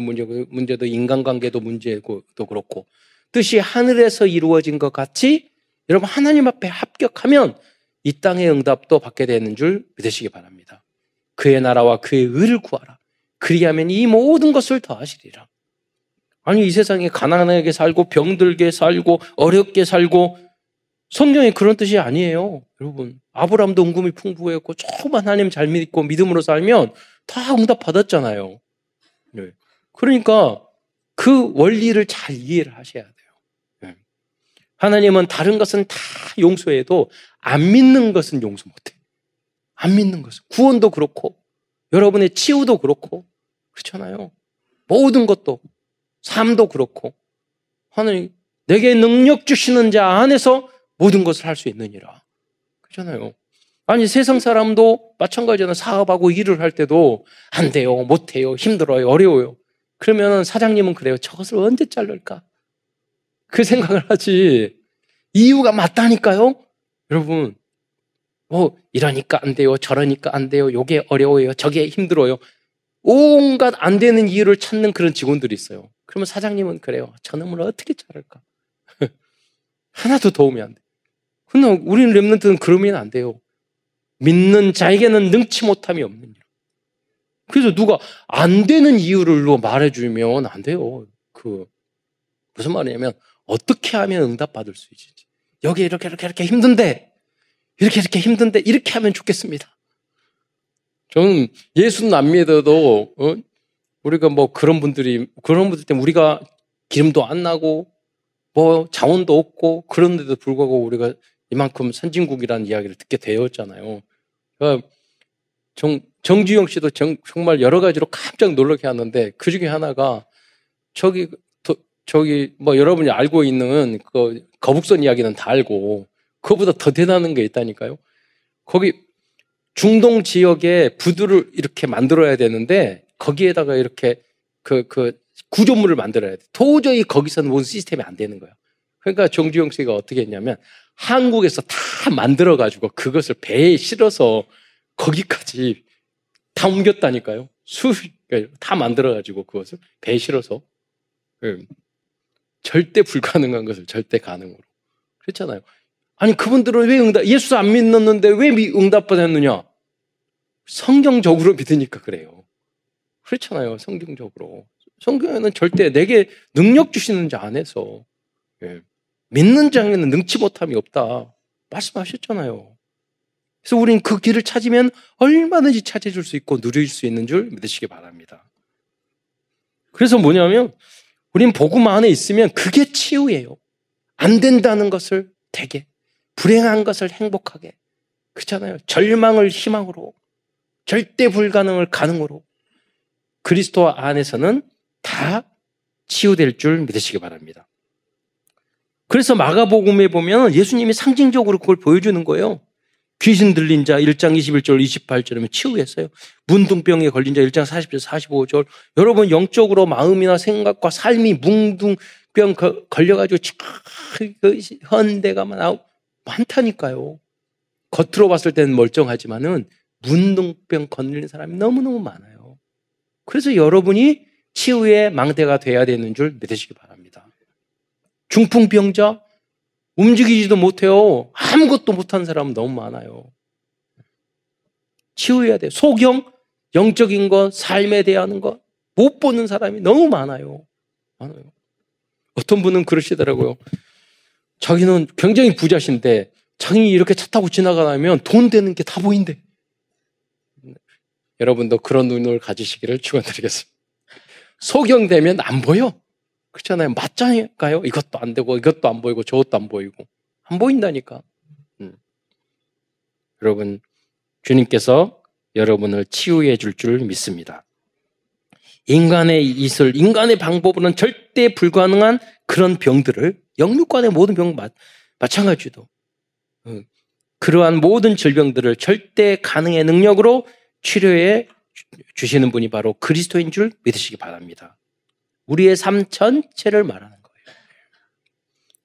문제도 인간관계도 문제도 그렇고, 뜻이 하늘에서 이루어진 것 같이 여러분 하나님 앞에 합격하면 이 땅의 응답도 받게 되는 줄 믿으시기 바랍니다. 그의 나라와 그의 의를 구하라. 그리하면 이 모든 것을 더하시리라. 아니 이 세상에 가난하게 살고 병들게 살고 어렵게 살고 성경에 그런 뜻이 아니에요. 여러분 아브라함도 은금이 풍부했고 조금만 하나님 잘 믿고 믿음으로 살면 다 응답 받았잖아요. 네. 그러니까 그 원리를 잘 이해를 하셔야 돼요. 하나님은 다른 것은 다 용서해도 안 믿는 것은 용서 못해. 안 믿는 것은. 구원도 그렇고, 여러분의 치유도 그렇고, 그렇잖아요. 모든 것도, 삶도 그렇고, 하나님, 내게 능력 주시는 자 안에서 모든 것을 할 수 있느니라. 그렇잖아요. 아니, 세상 사람도 마찬가지잖아. 사업하고 일을 할 때도 안 돼요, 못 해요, 힘들어요, 어려워요. 그러면 사장님은 그래요. 저것을 언제 자를까? 그 생각을 하지. 이유가 맞다니까요? 여러분, 뭐, 이러니까 안 돼요. 저러니까 안 돼요. 요게 어려워요. 저게 힘들어요. 온갖 안 되는 이유를 찾는 그런 직원들이 있어요. 그러면 사장님은 그래요. 저놈을 어떻게 자를까? 하나도 도움이 안 돼. 근데 우리는 랩런트는 그러면 안 돼요. 믿는 자에게는 능치 못함이 없는 일. 그래서 누가 안 되는 이유를 말해주면 안 돼요. 그, 무슨 말이냐면, 어떻게 하면 응답받을 수 있지? 여기 이렇게 이렇게 이렇게 힘든데 이렇게 이렇게 힘든데 이렇게 하면 좋겠습니다. 저는 예수는 안 믿어도 어? 우리가 뭐 그런 분들이 그런 분들 때문에 우리가 기름도 안 나고 뭐 자원도 없고 그런데도 불구하고 우리가 이만큼 선진국이라는 이야기를 듣게 되었잖아요. 그러니까 정, 정주영 씨도 정, 말 여러 가지로 깜짝 놀라게 하는데 그 중에 하나가 저기 저기 뭐 여러분이 알고 있는 그 거북선 이야기는 다 알고 그거보다 더 대단한 게 있다니까요. 거기 중동 지역에 부두를 이렇게 만들어야 되는데 거기에다가 이렇게 그, 그 구조물을 만들어야 돼. 도저히 거기서는 무슨 시스템이 안 되는 거예요. 그러니까 정주영 씨가 어떻게 했냐면 한국에서 다 만들어 가지고 그것을 배에 실어서 거기까지 다 옮겼다니까요. 수, 그러니까 다 만들어 가지고 그것을 배에 실어서. 그 절대 불가능한 것을 절대 가능으로. 그렇잖아요. 아니, 그분들은 왜 응답, 예수 안 믿었는데 왜 응답받았느냐? 성경적으로 믿으니까 그래요. 그렇잖아요. 성경적으로. 성경에는 절대 내게 능력 주시는 자 안에서 예. 믿는 자에는 능치 못함이 없다. 말씀하셨잖아요. 그래서 우리는 그 길을 찾으면 얼마든지 찾아줄 수 있고 누릴 수 있는 줄 믿으시기 바랍니다. 그래서 뭐냐면 우린 복음 안에 있으면 그게 치유예요. 안 된다는 것을 되게, 불행한 것을 행복하게. 그렇잖아요. 절망을 희망으로, 절대 불가능을 가능으로. 그리스도 안에서는 다 치유될 줄 믿으시기 바랍니다. 그래서 마가복음에 보면 예수님이 상징적으로 그걸 보여주는 거예요. 귀신 들린 자 1장 21절 28절이면 치유했어요. 문둥병에 걸린 자 1장 40절 45절. 여러분 영적으로 마음이나 생각과 삶이 뭉둥병 걸려가지고 그 현대가 많다니까요. 겉으로 봤을 때는 멀쩡하지만은 문둥병 걸린 사람이 너무너무 많아요. 그래서 여러분이 치유의 망대가 돼야 되는 줄 믿으시기 바랍니다. 중풍병자, 움직이지도 못해요. 아무것도 못한 사람은 너무 많아요. 치유해야 돼요. 소경, 영적인 것, 삶에 대한 것, 못 보는 사람이 너무 많아요. 많아요. 어떤 분은 그러시더라고요. 자기는 굉장히 부자신데, 자기 이렇게 차 타고 지나가면 돈 되는 게 다 보인대. 여러분도 그런 눈을 가지시기를 축원드리겠습니다. 소경되면 안 보여. 그렇잖아요. 맞잖아요. 이것도 안 되고 이것도 안 보이고 저것도 안 보이고 안 보인다니까. 음. 여러분, 주님께서 여러분을 치유해 줄 줄 믿습니다. 인간의 이슬, 인간의 방법으로는 절대 불가능한 그런 병들을 영육관의 모든 병 마, 마찬가지도 어, 그러한 모든 질병들을 절대 가능의 능력으로 치료해 주시는 분이 바로 그리스도인 줄 믿으시기 바랍니다. 우리의 삶 전체를 말하는 거예요.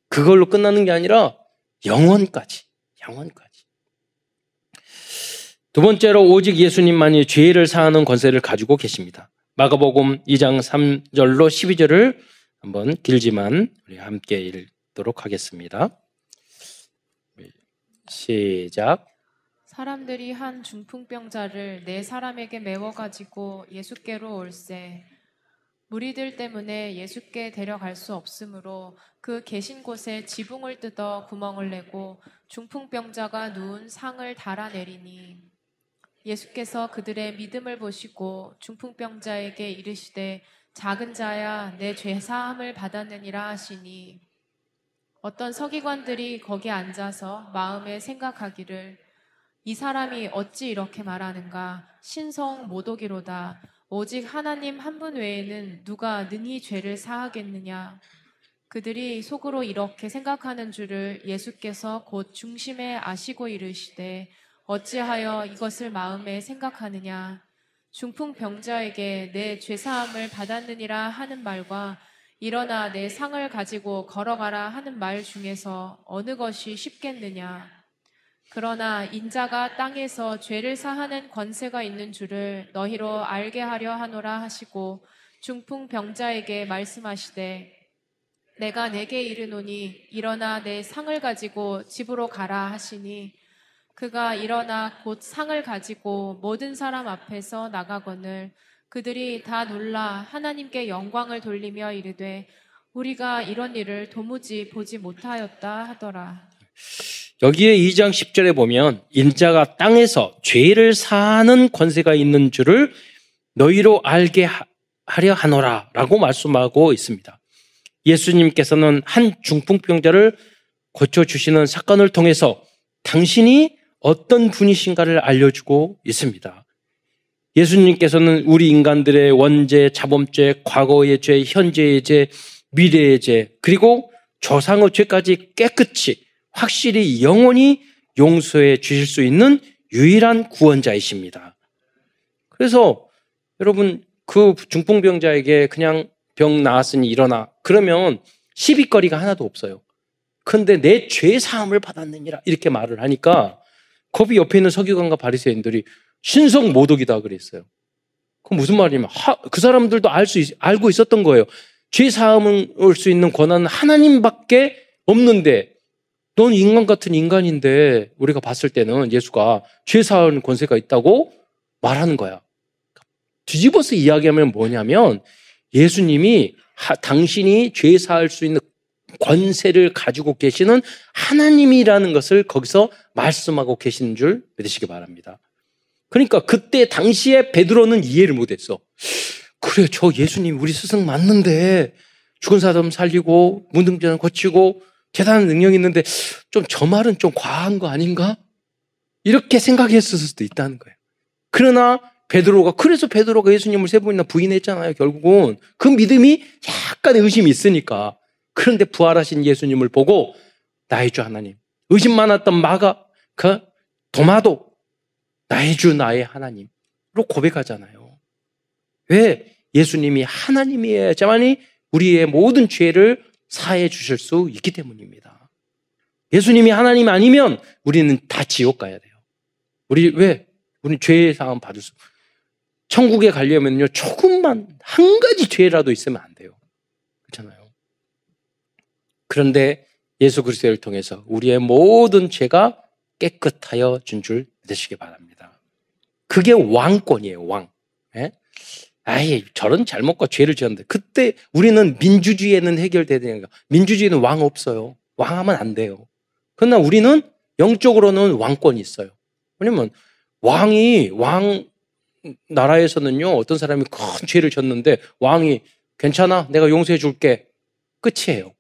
그걸로 끝나는 게 아니라 영원까지, 영원까지. 두 번째로 오직 예수님만이 죄를 사하는 권세를 가지고 계십니다. 마가복음 2장 3절로 12절을 한번 길지만 우리 함께 읽도록 하겠습니다. 시작. 사람들이 한 중풍병자를 네 사람에게 메워 가지고 예수께로 올세 무리들 때문에 예수께 데려갈 수 없으므로 그 계신 곳에 지붕을 뜯어 구멍을 내고 중풍병자가 누운 상을 달아내리니 예수께서 그들의 믿음을 보시고 중풍병자에게 이르시되 작은 자야 내 죄 사함을 받았느니라 하시니 어떤 서기관들이 거기 앉아서 마음에 생각하기를 이 사람이 어찌 이렇게 말하는가? 신성 모독이로다 오직 하나님 한 분 외에는 누가 능히 죄를 사하겠느냐 그들이 속으로 이렇게 생각하는 줄을 예수께서 곧 중심에 아시고 이르시되 어찌하여 이것을 마음에 생각하느냐? 중풍 병자에게 내 죄사함을 받았느니라 하는 말과 일어나 내 상을 가지고 걸어가라 하는 말 중에서 어느 것이 쉽겠느냐? 그러나 인자가 땅에서 죄를 사하는 권세가 있는 줄을 너희로 알게 하려 하노라 하시고 중풍 병자에게 말씀하시되 내가 내게 이르노니 일어나 내 상을 가지고 집으로 가라 하시니 그가 일어나 곧 상을 가지고 모든 사람 앞에서 나가거늘 그들이 다 놀라 하나님께 영광을 돌리며 이르되 우리가 이런 일을 도무지 보지 못하였다 하더라. 여기에 2장 10절에 보면 인자가 땅에서 죄를 사는 권세가 있는 줄을 너희로 알게 하려 하노라 라고 말씀하고 있습니다. 예수님께서는 한 중풍병자를 고쳐주시는 사건을 통해서 당신이 어떤 분이신가를 알려주고 있습니다. 예수님께서는 우리 인간들의 원죄, 자범죄, 과거의 죄, 현재의 죄, 미래의 죄, 그리고 조상의 죄까지 깨끗이 확실히 영원히 용서해 주실 수 있는 유일한 구원자이십니다. 그래서 여러분 그 중풍병자에게 그냥 병 나았으니 일어나 그러면 시비거리가 하나도 없어요. 근데 내 죄 사함을 받았느니라 이렇게 말을 하니까 거기 옆에 있는 서기관과 바리새인들이 신성 모독이다 그랬어요. 그 무슨 말이냐면 하, 그 사람들도 알 수 알고 있었던 거예요. 죄 사함을 수 있는 권한은 하나님밖에 없는데 넌 인간 같은 인간인데 우리가 봤을 때는 예수가 죄 사하는 권세가 있다고 말하는 거야. 뒤집어서 이야기하면 뭐냐면 예수님이 하, 당신이 죄 사할 수 있는 권세를 가지고 계시는 하나님이라는 것을 거기서 말씀하고 계시는 줄 믿으시기 바랍니다. 그러니까 그때 당시에 베드로는 이해를 못했어. 그래, 저 예수님 우리 스승 맞는데 죽은 사람 살리고 문둥병 고치고 대단한 능력이 있는데 좀 저 말은 좀 과한 거 아닌가? 이렇게 생각했을 수도 있다는 거예요. 그러나 베드로가 그래서 베드로가 예수님을 세 번이나 부인했잖아요. 결국은 그 믿음이 약간의 의심이 있으니까 그런데 부활하신 예수님을 보고 나의 주 하나님, 의심 많았던 마가, 그 도마도 나의 주 나의 하나님으로 고백하잖아요. 왜? 예수님이 하나님이어야지만이 우리의 모든 죄를 사해 주실 수 있기 때문입니다. 예수님이 하나님 아니면 우리는 다 지옥 가야 돼요. 우리 왜? 우리 죄의 상황 받을 수. 천국에 가려면요 조금만 한 가지 죄라도 있으면 안 돼요. 그렇잖아요. 그런데 예수 그리스도를 통해서 우리의 모든 죄가 깨끗하여 준 줄 믿으시기 바랍니다. 그게 왕권이에요, 왕. 예? 아예 저런 잘못과 죄를 지었는데 그때 우리는 민주주의에는 해결되니까 민주주의는 왕 없어요. 왕하면 안 돼요. 그러나 우리는 영적으로는 왕권이 있어요. 왜냐면 왕이 왕 나라에서는요 어떤 사람이 큰 죄를 졌는데 왕이 괜찮아 내가 용서해 줄게 끝이에요.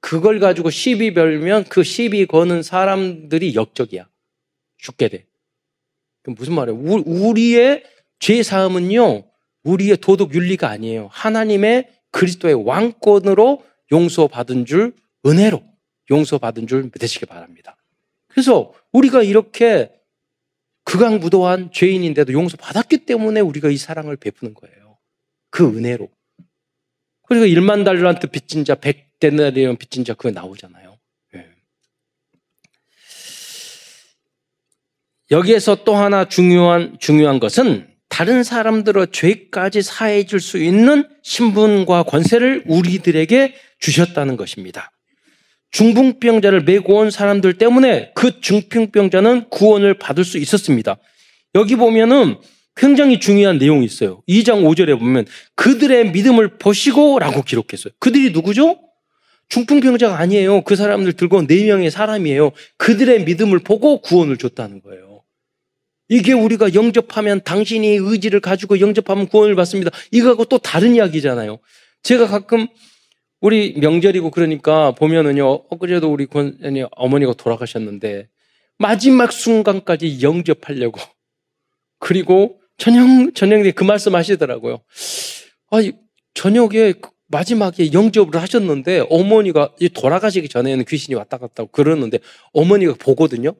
그걸 가지고 시비 별면 그 시비 거는 사람들이 역적이야. 죽게 돼. 그 무슨 말이에요? 우리의 죄 사함은요, 우리의 도덕 윤리가 아니에요. 하나님의 그리스도의 왕권으로 용서받은 줄 은혜로 용서받은 줄 믿으시기 바랍니다. 그래서 우리가 이렇게 극악무도한 죄인인데도 용서받았기 때문에 우리가 이 사랑을 베푸는 거예요. 그 은혜로. 그리고 1만 달러한테 빚진 자, 100데나리온 빚진 자 그거 나오잖아요. 네. 여기에서 또 하나 중요한 중요한 것은 다른 사람들의 죄까지 사해 줄 수 있는 신분과 권세를 우리들에게 주셨다는 것입니다. 중풍병자를 메고 온 사람들 때문에 그 중풍병자는 구원을 받을 수 있었습니다. 여기 보면은 굉장히 중요한 내용이 있어요. 2장 5절에 보면 그들의 믿음을 보시고 라고 기록했어요. 그들이 누구죠? 중풍병자가 아니에요. 그 사람들 들고 4명의 사람이에요. 그들의 믿음을 보고 구원을 줬다는 거예요. 이게 우리가 영접하면 당신이 의지를 가지고 영접하면 구원을 받습니다. 이거하고 또 다른 이야기잖아요. 제가 가끔 우리 명절이고 그러니까 보면은요, 엊그제도 우리 권, 아니, 어머니가 돌아가셨는데, 마지막 순간까지 영접하려고. 그리고 저녁, 저녁에 그 말씀 하시더라고요. 아, 저녁에 그 마지막에 영접을 하셨는데, 어머니가 돌아가시기 전에는 귀신이 왔다 갔다 그러는데, 어머니가 보거든요.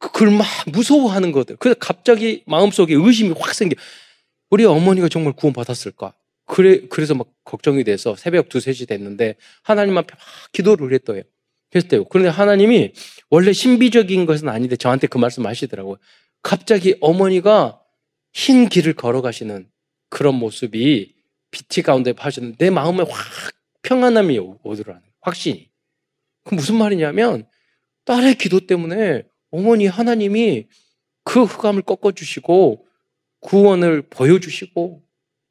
그, 그걸 막 무서워하는 거들. 그래서 갑자기 마음속에 의심이 확 생겨. 우리 어머니가 정말 구원 받았을까? 그래, 그래서 막 걱정이 돼서 새벽 두세 시 됐는데 하나님 앞에 막 기도를 했대요. 했대요. 그런데 하나님이 원래 신비적인 것은 아닌데 저한테 그 말씀 하시더라고요. 갑자기 어머니가 흰 길을 걸어가시는 그런 모습이 빛이 가운데 하시는 내 마음에 확 평안함이 오더라는 확신이. 그 무슨 말이냐면 딸의 기도 때문에 어머니 하나님이 그 흑암을 꺾어주시고 구원을 보여주시고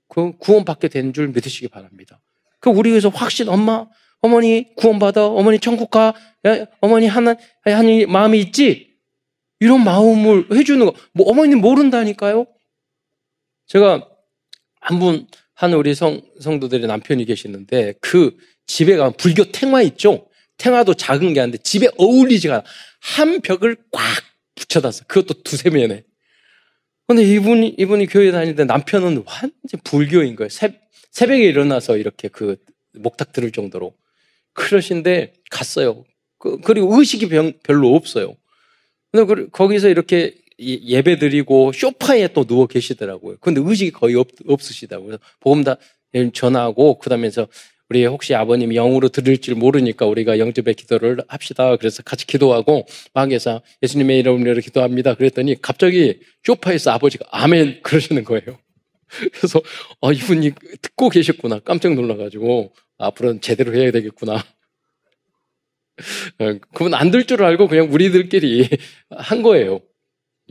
그 구원받게 된 줄 믿으시기 바랍니다. 그 우리 에서 확신, 엄마, 어머니 구원받아, 어머니 천국 가, 야, 어머니 하나, 하니 마음이 있지? 이런 마음을 해주는 거. 뭐 어머니는 모른다니까요? 제가 한 분, 한 우리 성, 성도들의 남편이 계시는데 그 집에 가면 불교 탱화 있죠? 탱화도 작은 게 아닌데 집에 어울리지가 않아. 한 벽을 꽉 붙여놨어. 그것도 두세 면에. 근데 이분이, 이분이 교회 다니는데 남편은 완전 불교인 거예요. 새, 새벽에 일어나서 이렇게 그 목탁 들을 정도로. 그러신데 갔어요. 그, 리고 의식이 별로 없어요. 근데 그, 거기서 이렇게 예배 드리고 쇼파에 또 누워 계시더라고요. 근데 의식이 거의 없, 없으시다고. 보험다 전화하고 그다음에서 우리 혹시 아버님이 영으로 들을 줄 모르니까 우리가 영접의 기도를 합시다. 그래서 같이 기도하고 막에서 예수님의 이름으로 기도합니다. 그랬더니 갑자기 쇼파에서 아버지가 아멘 그러시는 거예요. 그래서 아, 이분이 듣고 계셨구나. 깜짝 놀라가지고 앞으로는 제대로 해야 되겠구나. 어, 그분 안 들 줄 알고 그냥 우리들끼리 한 거예요.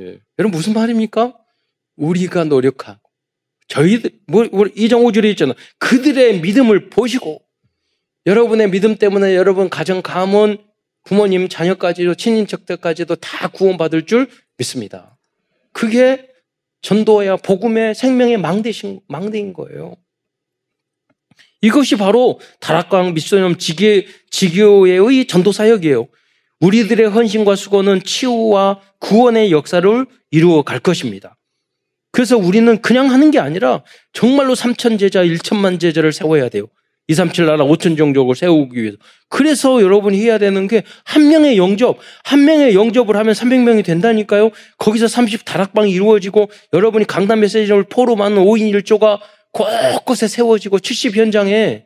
예. 여러분 무슨 말입니까? 우리가 노력하고 저희들, 뭐, 이정우줄에 있잖아. 그들의 믿음을 보시고, 여러분의 믿음 때문에 여러분 가정, 가문, 부모님, 자녀까지도, 친인척들까지도 다 구원받을 줄 믿습니다. 그게 전도야 복음의 생명의 망대신, 망대인 거예요. 이것이 바로 다락강 미소년 지교, 지교회의 전도 사역이에요. 우리들의 헌신과 수고는 치유와 구원의 역사를 이루어 갈 것입니다. 그래서 우리는 그냥 하는 게 아니라 정말로 3천 제자, 1천만 제자를 세워야 돼요. 2, 3, 7 나라 5천 종족을 세우기 위해서. 그래서 여러분이 해야 되는 게 한 명의 영접, 한 명의 영접을 하면 300명이 된다니까요. 거기서 30 다락방이 이루어지고 여러분이 강단 메시지를 포로만 5인 1조가 곳곳에 세워지고 70 현장에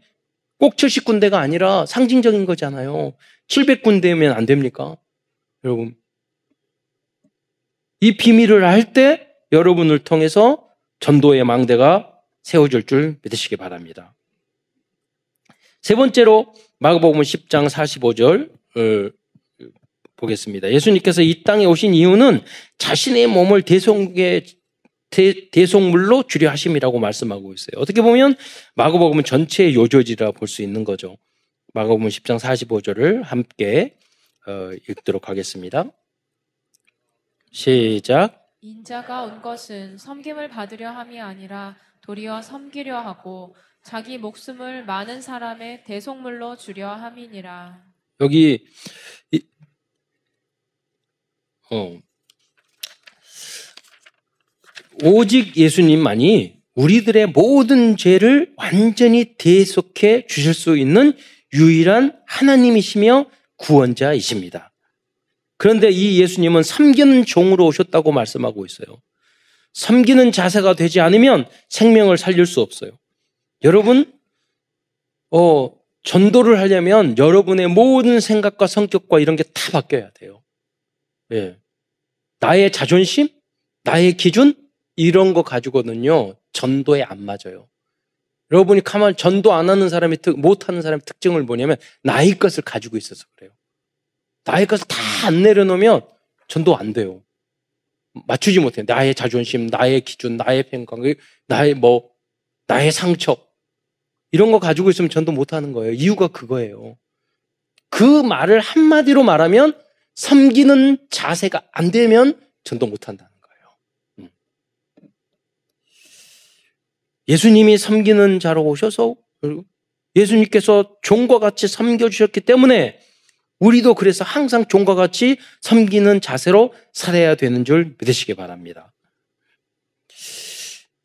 꼭 70군데가 아니라 상징적인 거잖아요. 700군데면 안 됩니까? 여러분. 이 비밀을 할 때 여러분을 통해서 전도의 망대가 세워질 줄 믿으시기 바랍니다. 세 번째로 마가복음 10장 45절 을 보겠습니다. 예수님께서 이 땅에 오신 이유는 자신의 몸을 대속의 대, 속물로 주려 하심이라고 말씀하고 있어요. 어떻게 보면 마가복음은 전체의 요조지라 볼 수 있는 거죠. 마가복음 10장 45절을 함께 어, 읽도록 하겠습니다. 시작. 인자가 온 것은 섬김을 받으려 함이 아니라 도리어 섬기려 하고 자기 목숨을 많은 사람의 대속물로 주려 함이니라. 여기 이, 어 오직 예수님만이 우리들의 모든 죄를 완전히 대속해 주실 수 있는 유일한 하나님이시며 구원자이십니다. 그런데 이 예수님은 섬기는 종으로 오셨다고 말씀하고 있어요. 섬기는 자세가 되지 않으면 생명을 살릴 수 없어요. 여러분, 어, 전도를 하려면 여러분의 모든 생각과 성격과 이런 게 다 바뀌어야 돼요. 예. 나의 자존심, 나의 기준, 이런 거 가지고는요, 전도에 안 맞아요. 여러분이 가만 전도 안 하는 사람이 못 하는 사람의 특징을 뭐냐면 나의 것을 가지고 있어서 그래요. 나의 것을 다 안 내려놓으면 전도 안 돼요. 맞추지 못해. 나의 자존심, 나의 기준, 나의 평가, 나의 뭐, 나의 상처. 이런 거 가지고 있으면 전도 못 하는 거예요. 이유가 그거예요. 그 말을 한마디로 말하면 섬기는 자세가 안 되면 전도 못 한다는 거예요. 음. 예수님이 섬기는 자로 오셔서 예수님께서 종과 같이 섬겨주셨기 때문에 우리도 그래서 항상 종과 같이 섬기는 자세로 살아야 되는 줄 믿으시기 바랍니다.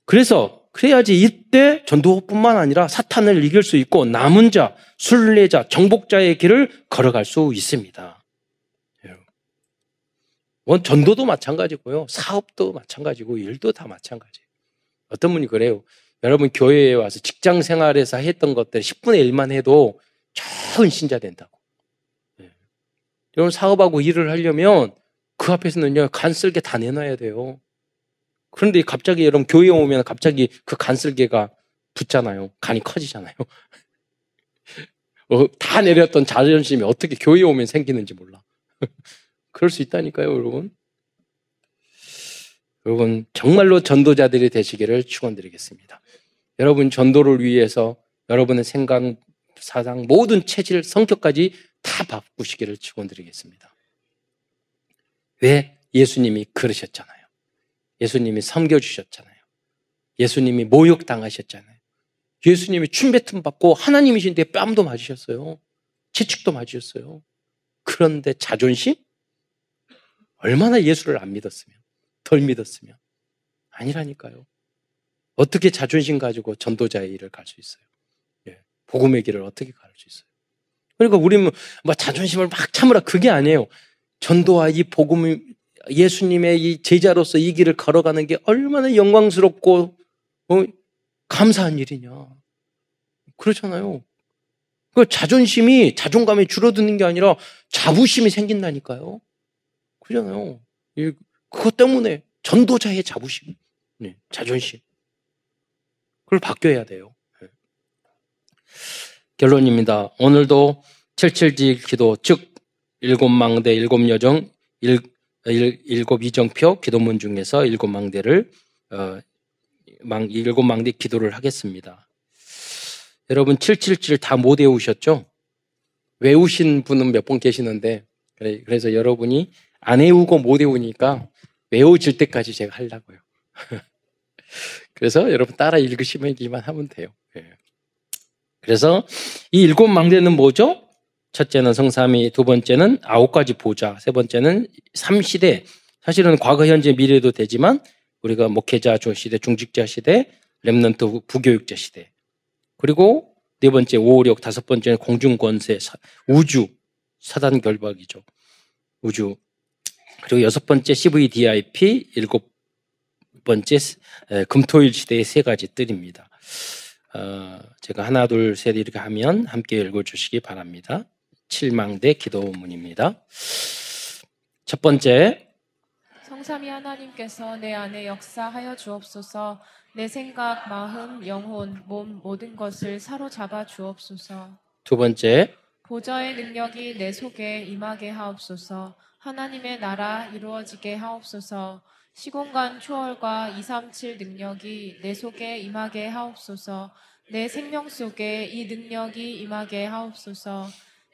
그래서 그래야지 이때 전도뿐만 아니라 사탄을 이길 수 있고 남은 자, 순례자, 정복자의 길을 걸어갈 수 있습니다. 원 전도도 마찬가지고요. 사업도 마찬가지고 일도 다 마찬가지예요. 어떤 분이 그래요. 여러분 교회에 와서 직장 생활에서 했던 것들 10분의 1만 해도 좋은 신자 된다고. 여러분 사업하고 일을 하려면 그 앞에서는요 간쓸게 다 내놔야 돼요. 그런데 갑자기 여러분 교회에 오면 갑자기 그 간쓸게가 붙잖아요. 간이 커지잖아요. 어, 다 내렸던 자존심이 어떻게 교회에 오면 생기는지 몰라. 그럴 수 있다니까요, 여러분. 여러분 정말로 전도자들이 되시기를 축원드리겠습니다. 여러분 전도를 위해서 여러분의 생각, 사상, 모든 체질, 성격까지 다 바꾸시기를 축원드리겠습니다. 왜 예수님이 그러셨잖아요. 예수님이 섬겨주셨잖아요. 예수님이 모욕당하셨잖아요. 예수님이 춤뱉음 받고 하나님이신데 뺨도 맞으셨어요. 채축도 맞으셨어요. 그런데 자존심? 얼마나 예수를 안 믿었으면, 덜 믿었으면. 아니라니까요. 어떻게 자존심 가지고 전도자의 일을 갈 수 있어요? 예. 복음의 길을 어떻게 갈 수 있어요? 그러니까 우리는 뭐 자존심을 막 참으라 그게 아니에요. 전도와 이 복음 예수님의 이 제자로서 이 길을 걸어가는 게 얼마나 영광스럽고 어, 감사한 일이냐. 그렇잖아요. 그 자존심이 자존감이 줄어드는 게 아니라 자부심이 생긴다니까요. 그러잖아요. 그것 때문에 전도자의 자부심, 네, 자존심. 그걸 바뀌어야 돼요. 결론입니다. 오늘도 77지 기도, 즉, 일곱 망대, 일곱 여정, 일, 일, 곱 이정표 기도문 중에서 일곱 망대를, 어, 망, 일곱 망대 기도를 하겠습니다. 여러분, 777 다 못 외우셨죠? 외우신 분은 몇 분 계시는데, 그래서 여러분이 안 외우고 못 외우니까 외워질 때까지 제가 하려고요. 그래서 여러분 따라 읽으시기만 하면 돼요. 예. 그래서 이 일곱 망대는 뭐죠? 첫째는 성삼위, 두 번째는 아홉 가지 보좌, 세 번째는 삼시대. 사실은 과거, 현재, 미래도 되지만 우리가 목회자 조시대, 중직자 시대, 랩런트 부교육자 시대. 그리고 네 번째 오오력, 다섯 번째는 공중권세, 우주, 사단 결박이죠. 우주. 그리고 여섯 번째 CVDIP, 일곱 번째 금토일 시대의 세 가지 뜰입니다. 어, 제가 하나, 둘, 셋 이렇게 하면 함께 읽어주시기 바랍니다. 7망대 기도문입니다. 첫 번째. 성삼이 하나님께서 내 안에 역사하여 주옵소서 내 생각, 마음, 영혼, 몸 모든 것을 사로잡아 주옵소서. 두 번째. 보좌의 능력이 내 속에 임하게 하옵소서. 하나님의 나라 이루어지게 하옵소서. 시공간 초월과 237 능력이 내 속에 임하게 하옵소서. 내 생명 속에 이 능력이 임하게 하옵소서.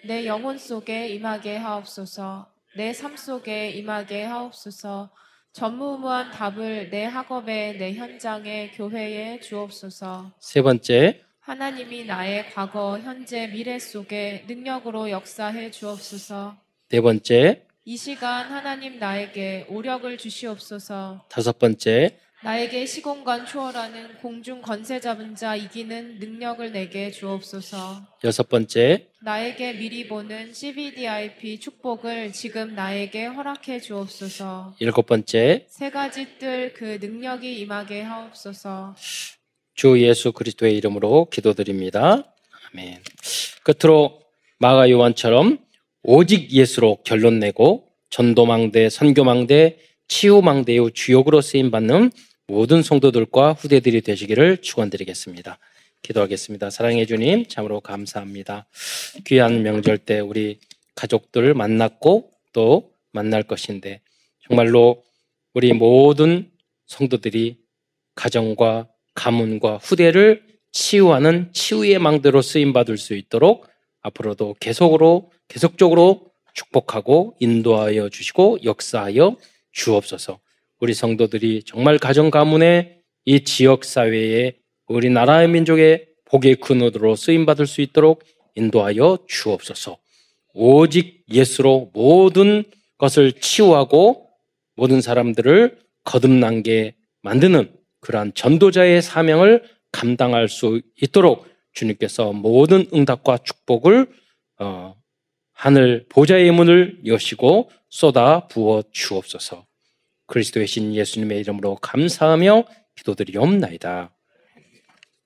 내 영혼 속에 임하게 하옵소서. 내 삶 속에 임하게 하옵소서. 전무후무한 답을 내 학업에, 내 현장에, 교회에 주옵소서. 세 번째. 하나님이 나의 과거, 현재, 미래 속에 능력으로 역사해 주옵소서. 네 번째. 이 시간 하나님 나에게 오력을 주시옵소서. 다섯 번째. 나에게 시공간 초월하는 공중 권세 잡은 자 이기는 능력을 내게 주옵소서. 여섯 번째, 나에게 미리 보는 CVDIP 축복을 지금 나에게 허락해 주옵소서. 일곱 번째, 세 가지 뜰 그 능력이 임하게 하옵소서. 주 예수 그리스도의 이름으로 기도드립니다. 아멘. 끝으로 마가 요한처럼 오직 예수로 결론 내고 전도망대, 선교망대, 치유망대의 주역으로 쓰임 받는 모든 성도들과 후대들이 되시기를 축원드리겠습니다. 기도하겠습니다. 사랑해 주님, 참으로 감사합니다. 귀한 명절 때 우리 가족들 만났고 또 만날 것인데 정말로 우리 모든 성도들이 가정과 가문과 후대를 치유하는 치유의 망대로 쓰임 받을 수 있도록 앞으로도 계속으로 계속적으로 축복하고 인도하여 주시고 역사하여 주옵소서. 우리 성도들이 정말 가정 가문의 이 지역 사회에 우리나라의 민족의 복의 근원으로 쓰임 받을 수 있도록 인도하여 주옵소서. 오직 예수로 모든 것을 치유하고 모든 사람들을 거듭난 게 만드는 그러한 전도자의 사명을 감당할 수 있도록 주님께서 모든 응답과 축복을 어, 하늘 보좌의 문을 여시고 쏟아 부어 주옵소서. 그리스도의 신 예수님의 이름으로 감사하며 기도드리옵나이다.